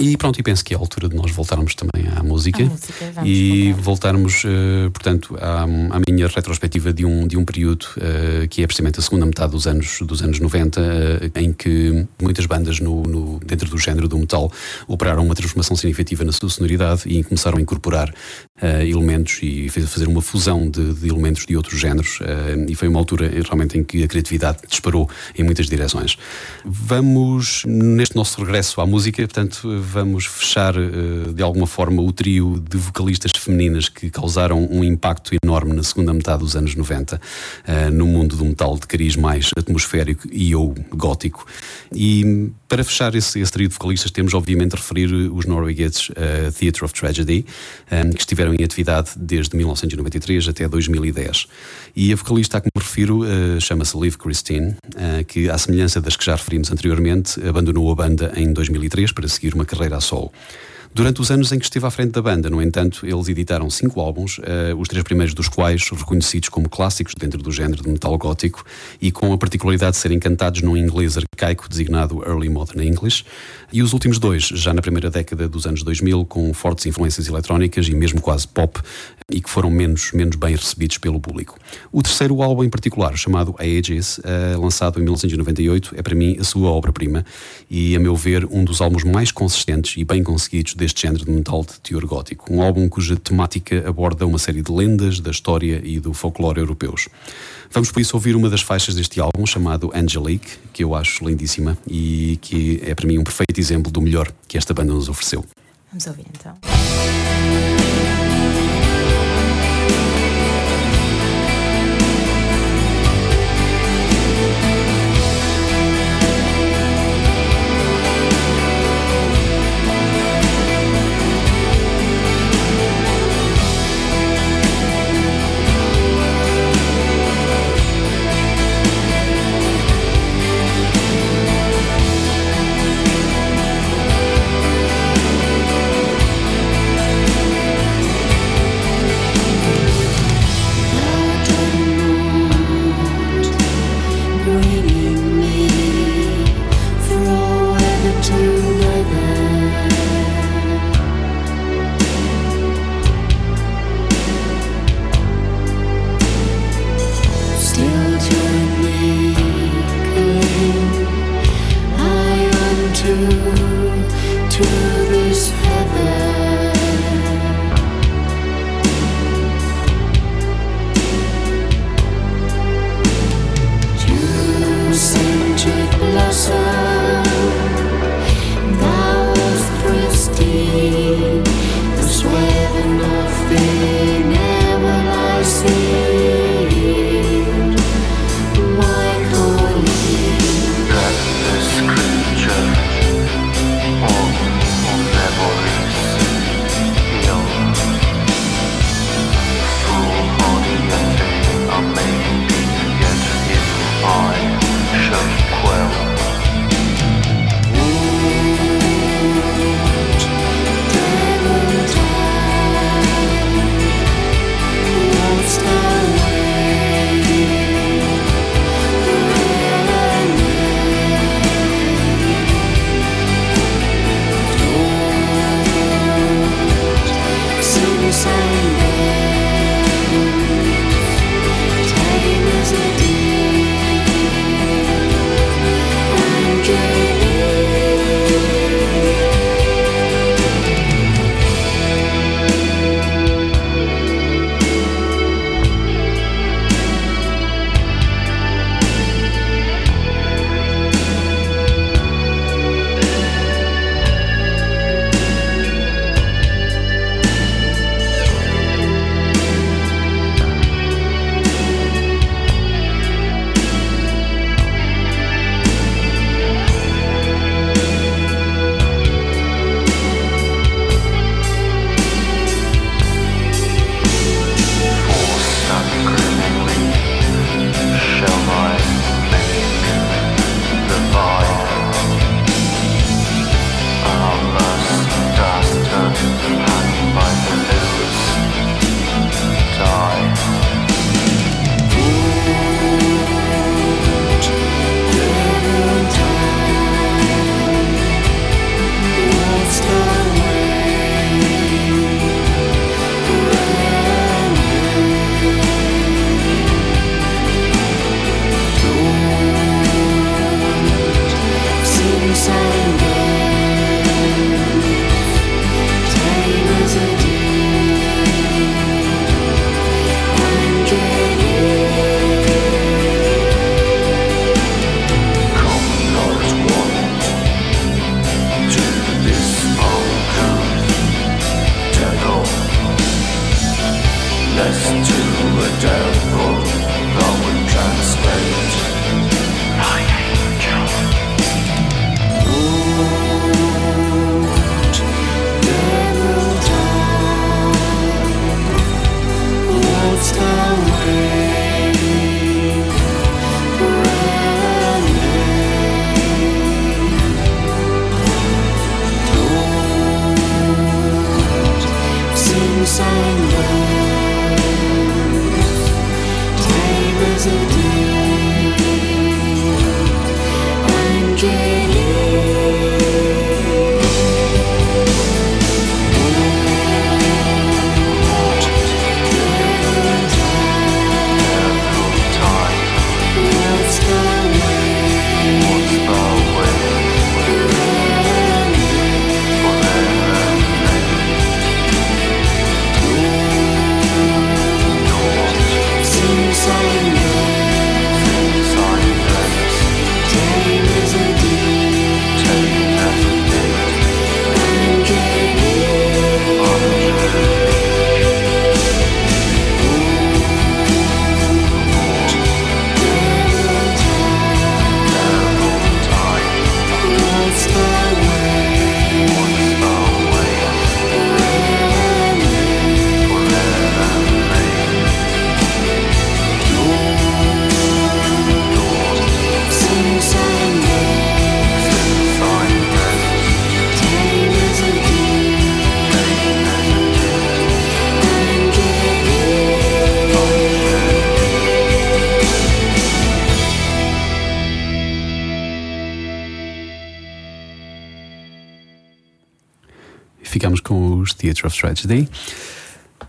Speaker 2: E pronto, e penso que é a altura de nós voltarmos também à música,
Speaker 1: música
Speaker 2: e voltar. voltarmos, uh, portanto, à, à, minha retrospectiva de um, de um período uh, que é precisamente a segunda metade dos anos, dos anos 90, uh, eh, em que muitas bandas no, no, dentro do género do metal operaram uma transformação significativa na sua sonoridade e começaram a incorporar elementos e fazer uma fusão de, de elementos de outros géneros. e foi uma altura realmente em que a criatividade disparou em muitas direções. Vamos, neste nosso regresso à música, portanto, vamos fechar eh, de alguma forma o trio de vocalistas femininas que causaram um impacto enorme na segunda metade dos anos 90 eh, no mundo do metal de cariz mais atmosférico e ou gótico. E para fechar esse, esse trio de vocalistas, temos obviamente de referir os noruegueses uh, Theatre of Tragedy, um, que estiveram em atividade desde 1993 até 2010. E a vocalista a que me refiro uh, chama-se Liv Christine, uh, que, à semelhança das que já referimos anteriormente, abandonou a banda em 2003 para seguir uma carreira a solo. Durante os anos em que esteve à frente da banda, no entanto, eles editaram cinco álbuns, uh, os três primeiros dos quais reconhecidos como clássicos dentro do género de metal gótico e com a particularidade de serem cantados num inglês arcaico designado Early Modern English, e os últimos dois, já na primeira década dos anos 2000, com fortes influências eletrónicas e mesmo quase pop, e que foram menos, menos bem recebidos pelo público. O terceiro álbum em particular, chamado Ages, uh, lançado em 1998, é para mim a sua obra-prima e, a meu ver, um dos álbuns mais consistentes e bem conseguidos deste género de metal de teor gótico. Um álbum cuja temática aborda uma série de lendas da história e do folclore europeus. Vamos por isso ouvir uma das faixas deste álbum, chamado Angelique, que eu acho lindíssima e que é para mim um perfeito exemplo do melhor que esta banda nos ofereceu.
Speaker 1: Vamos ouvir então.
Speaker 2: Of Tragedy.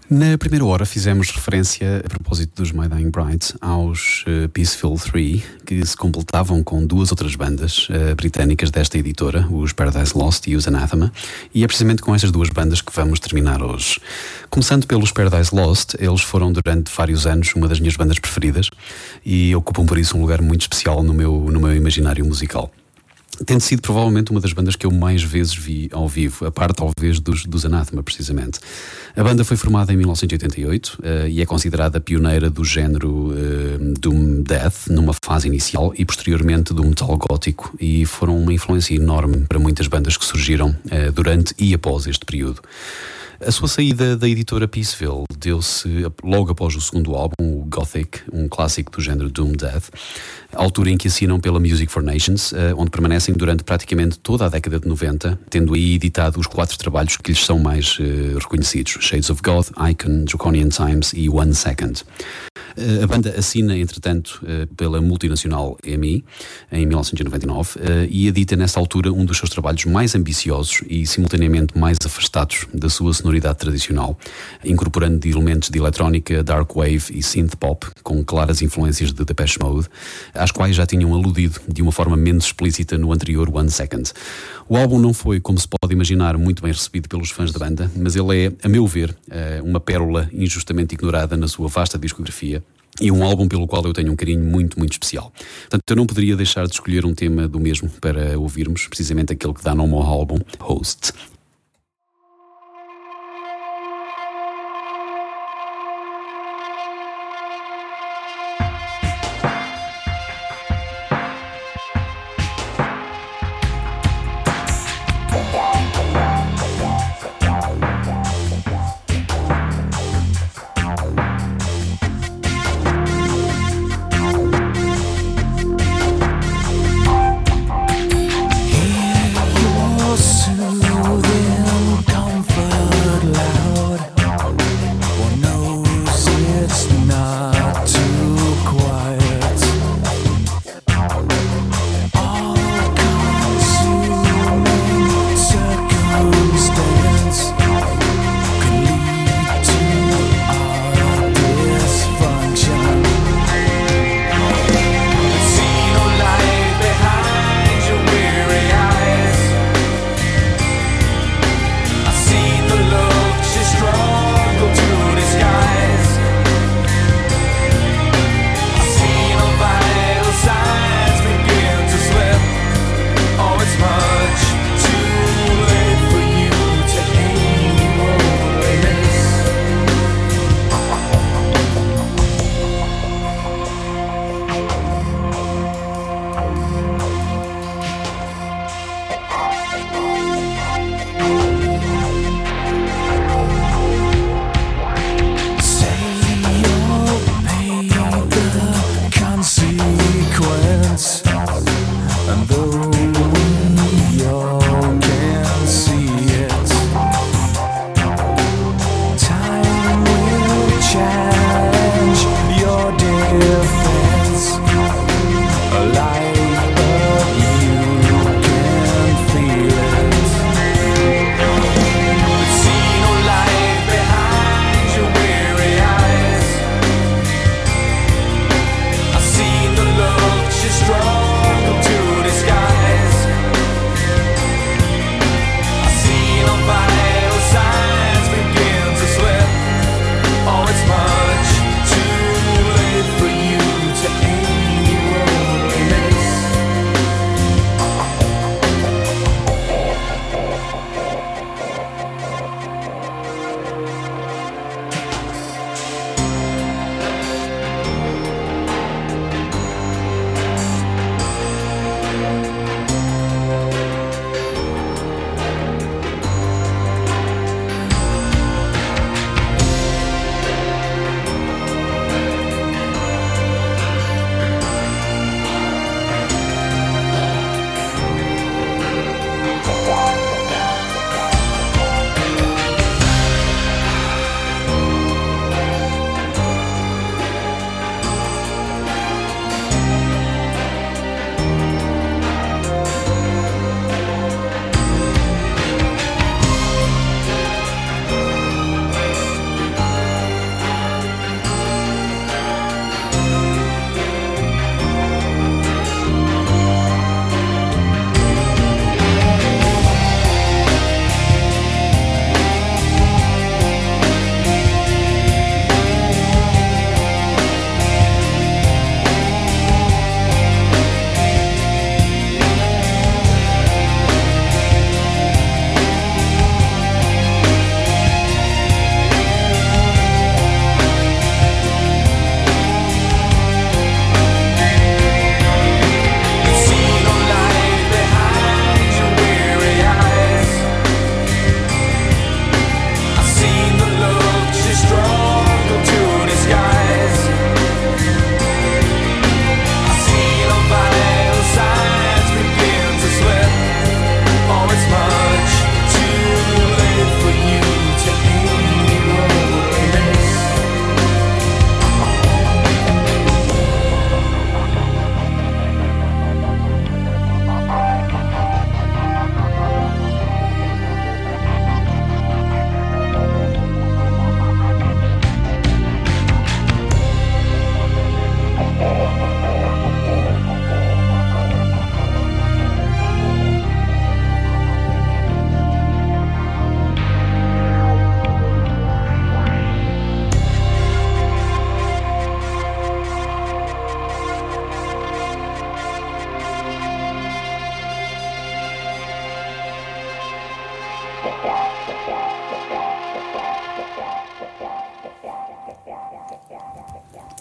Speaker 2: Na primeira hora fizemos referência, a propósito dos My Dying Bright, aos uh, Peaceful 3, que se completavam com duas outras bandas uh, britânicas desta editora, os Paradise Lost e os Anathema, e é precisamente com estas duas bandas que vamos terminar hoje. Começando pelos Paradise Lost, eles foram durante vários anos uma das minhas bandas preferidas e ocupam por isso um lugar muito especial no meu, no meu imaginário musical tendo sido provavelmente uma das bandas que eu mais vezes vi ao vivo, a par talvez dos, dos Anathema, precisamente. A banda foi formada em 1988 uh, e é considerada pioneira do género uh, Doom Death, numa fase inicial, e posteriormente do metal gótico, e foram uma influência enorme para muitas bandas que surgiram uh, durante e após este período. A sua saída da editora Peaceville deu-se logo após o segundo álbum, Gothic, um clássico do género Doom Death, altura em que assinam pela Music for Nations, eh, onde permanecem durante praticamente toda a década de 90, tendo aí editado os quatro trabalhos que lhes são mais uh, reconhecidos: Shades of God, Icon, Draconian Times e One Second. A banda assina, entretanto, eh, pela multinacional EMI em 1999 eh, e edita nessa altura um dos seus trabalhos mais ambiciosos e simultaneamente mais afastados da sua sonoridade tradicional, incorporando elementos de eletrónica, dark wave e synth pop com claras influências de Depeche Mode, às quais já tinham aludido de uma forma menos explícita no anterior One Second. O álbum não foi, como se pode imaginar, muito bem recebido pelos fãs da banda, mas ele é, a meu ver, eh, uma pérola injustamente ignorada na sua vasta discografia e um álbum pelo qual eu tenho um carinho muito, muito especial. Portanto, eu não poderia deixar de escolher um tema do mesmo para ouvirmos, precisamente aquele que dá nome ao álbum, Host.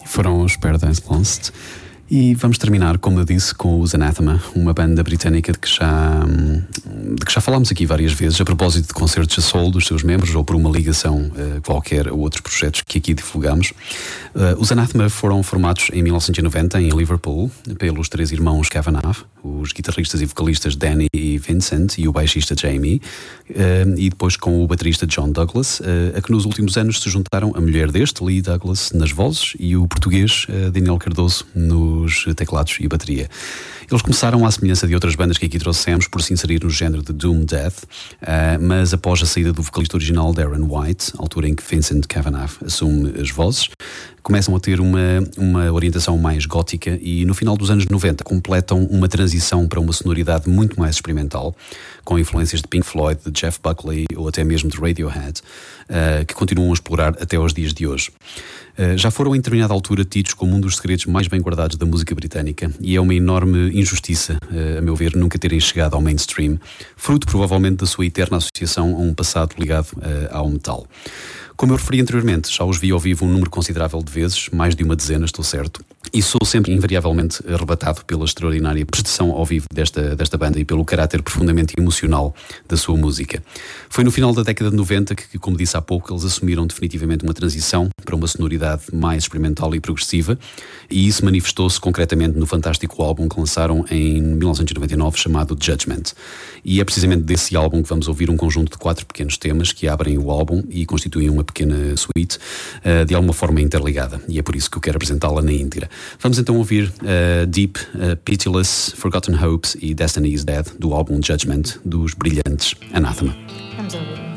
Speaker 2: Foram os Paradise Lost. E vamos terminar, como eu disse, com os Anathema, uma banda britânica que já, de que já falámos aqui várias vezes, a propósito de concertos a solo dos seus membros ou por uma ligação uh, qualquer a outros projetos que aqui divulgamos. Uh, os Anathema foram formados em 1990 em Liverpool pelos três irmãos Kavanagh, os guitarristas e vocalistas Danny e Vincent e o baixista Jamie, uh, e depois com o baterista John Douglas, a que nos últimos anos se juntaram a mulher deste, Lee Douglas, nas vozes e o português Daniel Cardoso no os teclados e bateria. Eles começaram à semelhança de outras bandas que aqui trouxemos por se inserir no género de Doom Death, uh, mas após a saída do vocalista original Darren White, altura em que Vincent Kavanagh assume as vozes, começam a ter uma, uma orientação mais gótica e no final dos anos 90 completam uma transição para uma sonoridade muito mais experimental, com influências de Pink Floyd, de Jeff Buckley ou até mesmo de Radiohead, uh, que continuam a explorar até aos dias de hoje. Uh, já foram em determinada altura tidos como um dos segredos mais bem guardados da música britânica e é uma enorme injustiça, uh, a meu ver, nunca terem chegado ao mainstream, fruto provavelmente da sua eterna associação a um passado ligado ao metal. Como eu referi anteriormente, já os vi ao vivo um número considerável de vezes, mais de uma dezena, estou certo, e sou sempre invariavelmente arrebatado pela extraordinária prestação ao vivo desta, desta banda e pelo caráter profundamente emocional da sua música. Foi no final da década de 90 que, como disse há pouco, eles assumiram definitivamente uma transição para uma sonoridade mais experimental e progressiva, e isso manifestou-se concretamente no fantástico álbum que lançaram em 1999 chamado Judgment. E é precisamente desse álbum que vamos ouvir um conjunto de quatro pequenos temas que abrem o álbum e constituem uma pequena suite, uh, de alguma forma interligada, e é por isso que eu quero apresentá-la na íntegra. Vamos então ouvir uh, Deep, uh, Pitiless, Forgotten Hopes e Destiny is Dead, do álbum Judgment, dos brilhantes Anathema.
Speaker 1: Vamos ouvir.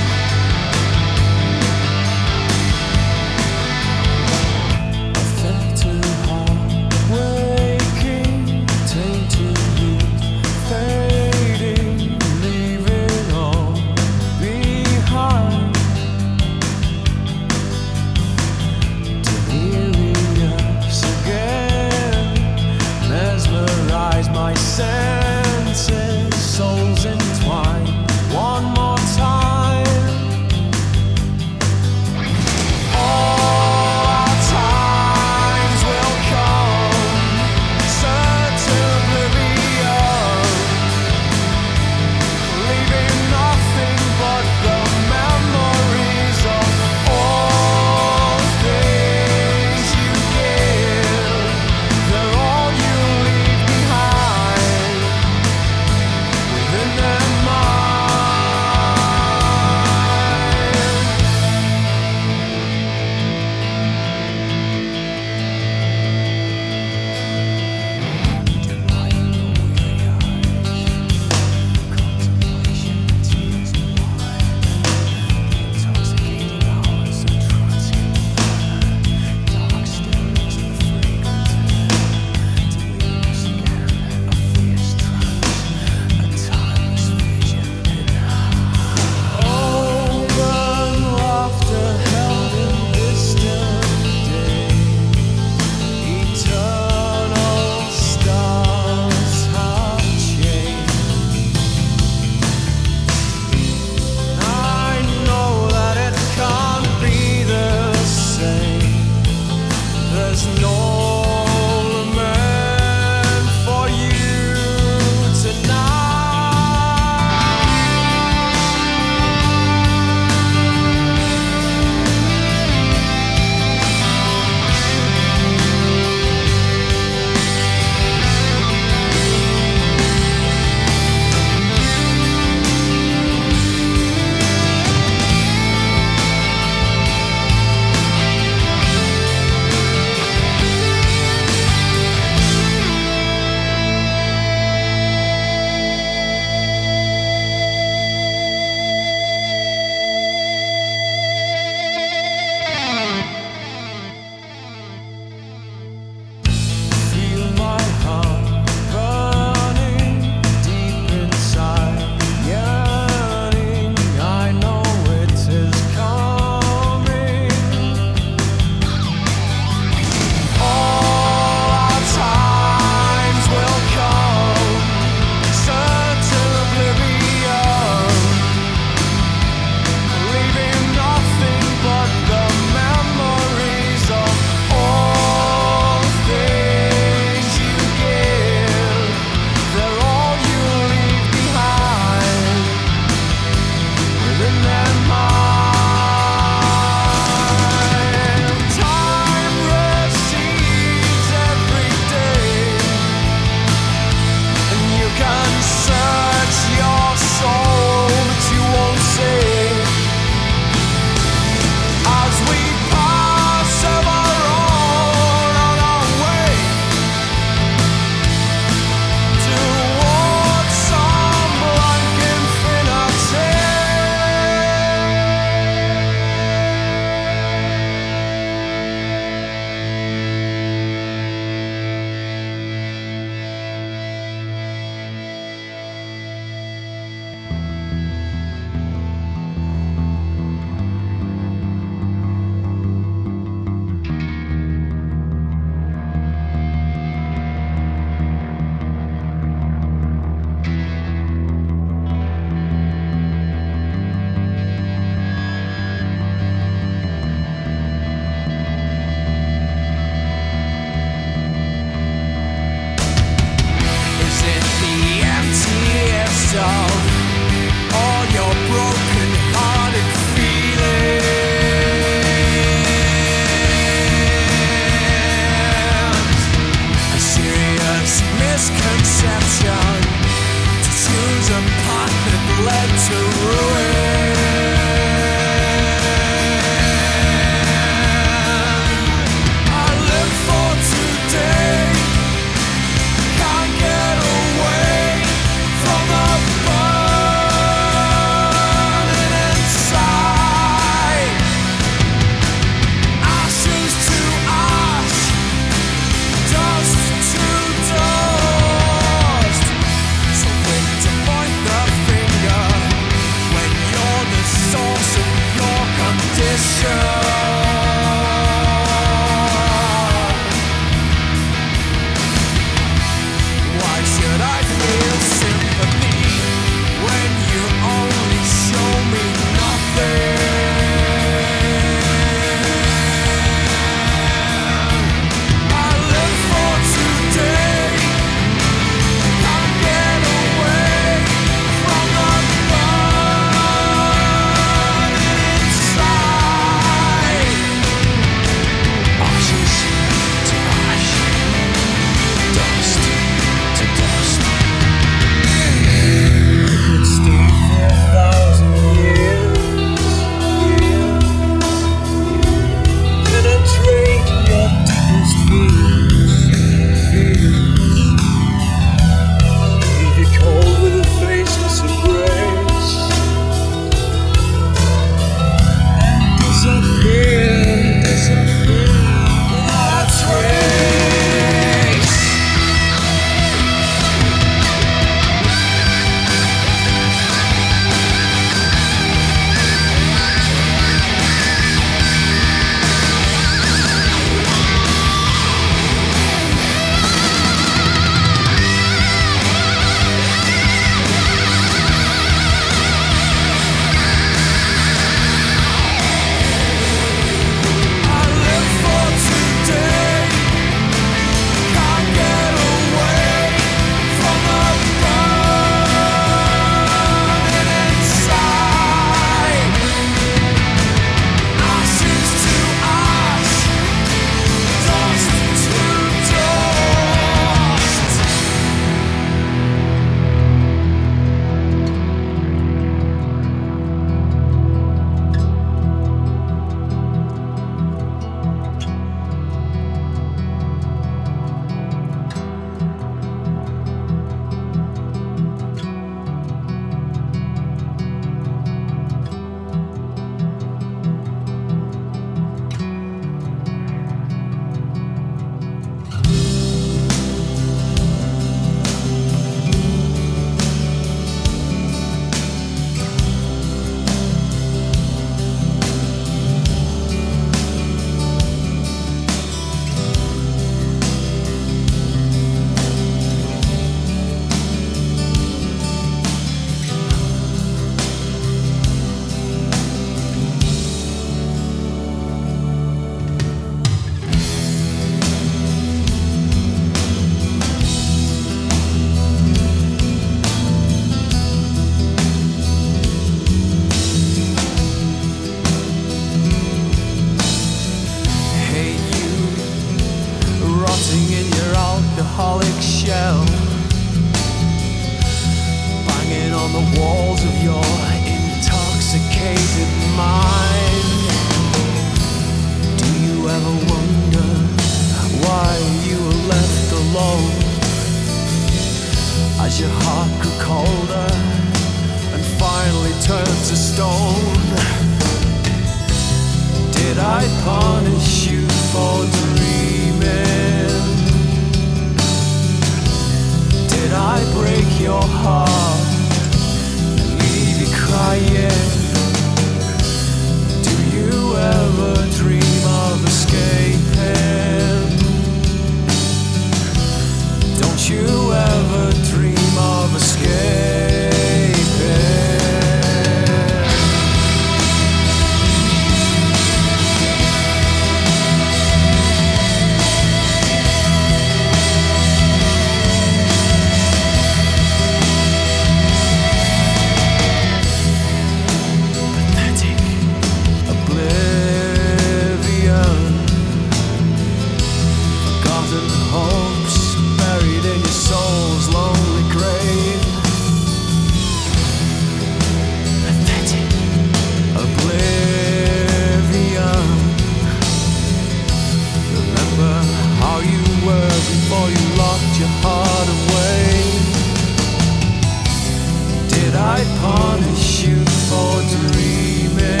Speaker 3: I punish
Speaker 1: you for
Speaker 2: dreaming.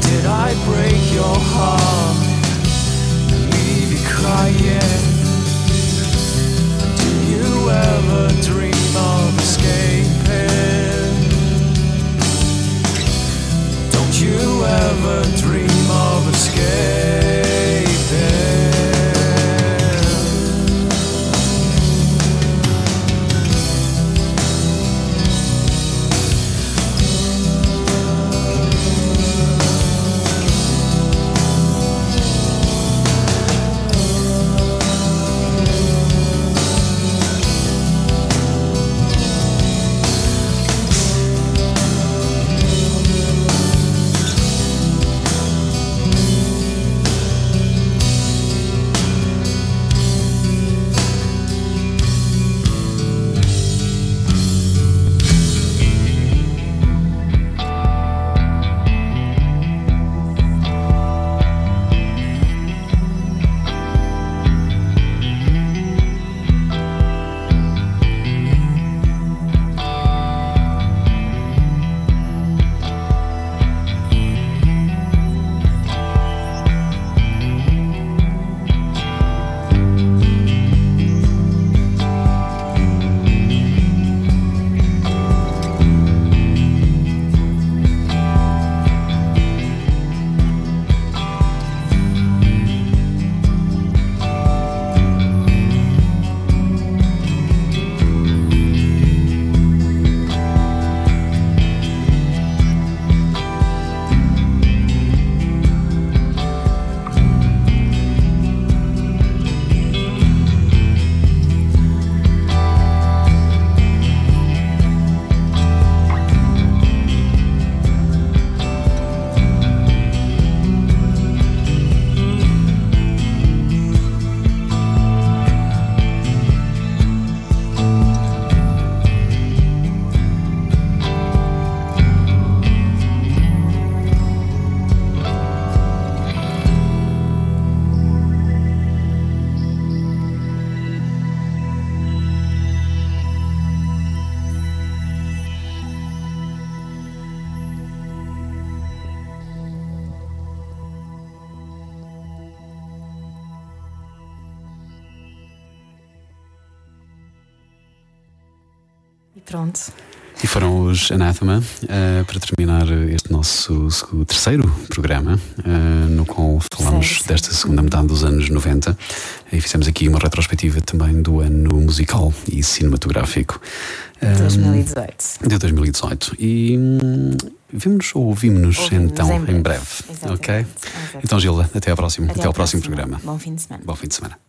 Speaker 2: Did I break your heart? Anathema uh, para terminar este nosso terceiro programa, uh, no qual falamos certo, desta segunda metade dos anos 90 e fizemos aqui uma retrospectiva também do ano musical e cinematográfico.
Speaker 1: De 2018.
Speaker 2: De 2018. E hum, vimos ou ouvimos-nos então em breve. Em breve. Ok? Então, Gilda, até à próxima. Até, até ao próximo programa.
Speaker 1: Bom fim de semana.
Speaker 2: Bom fim de semana.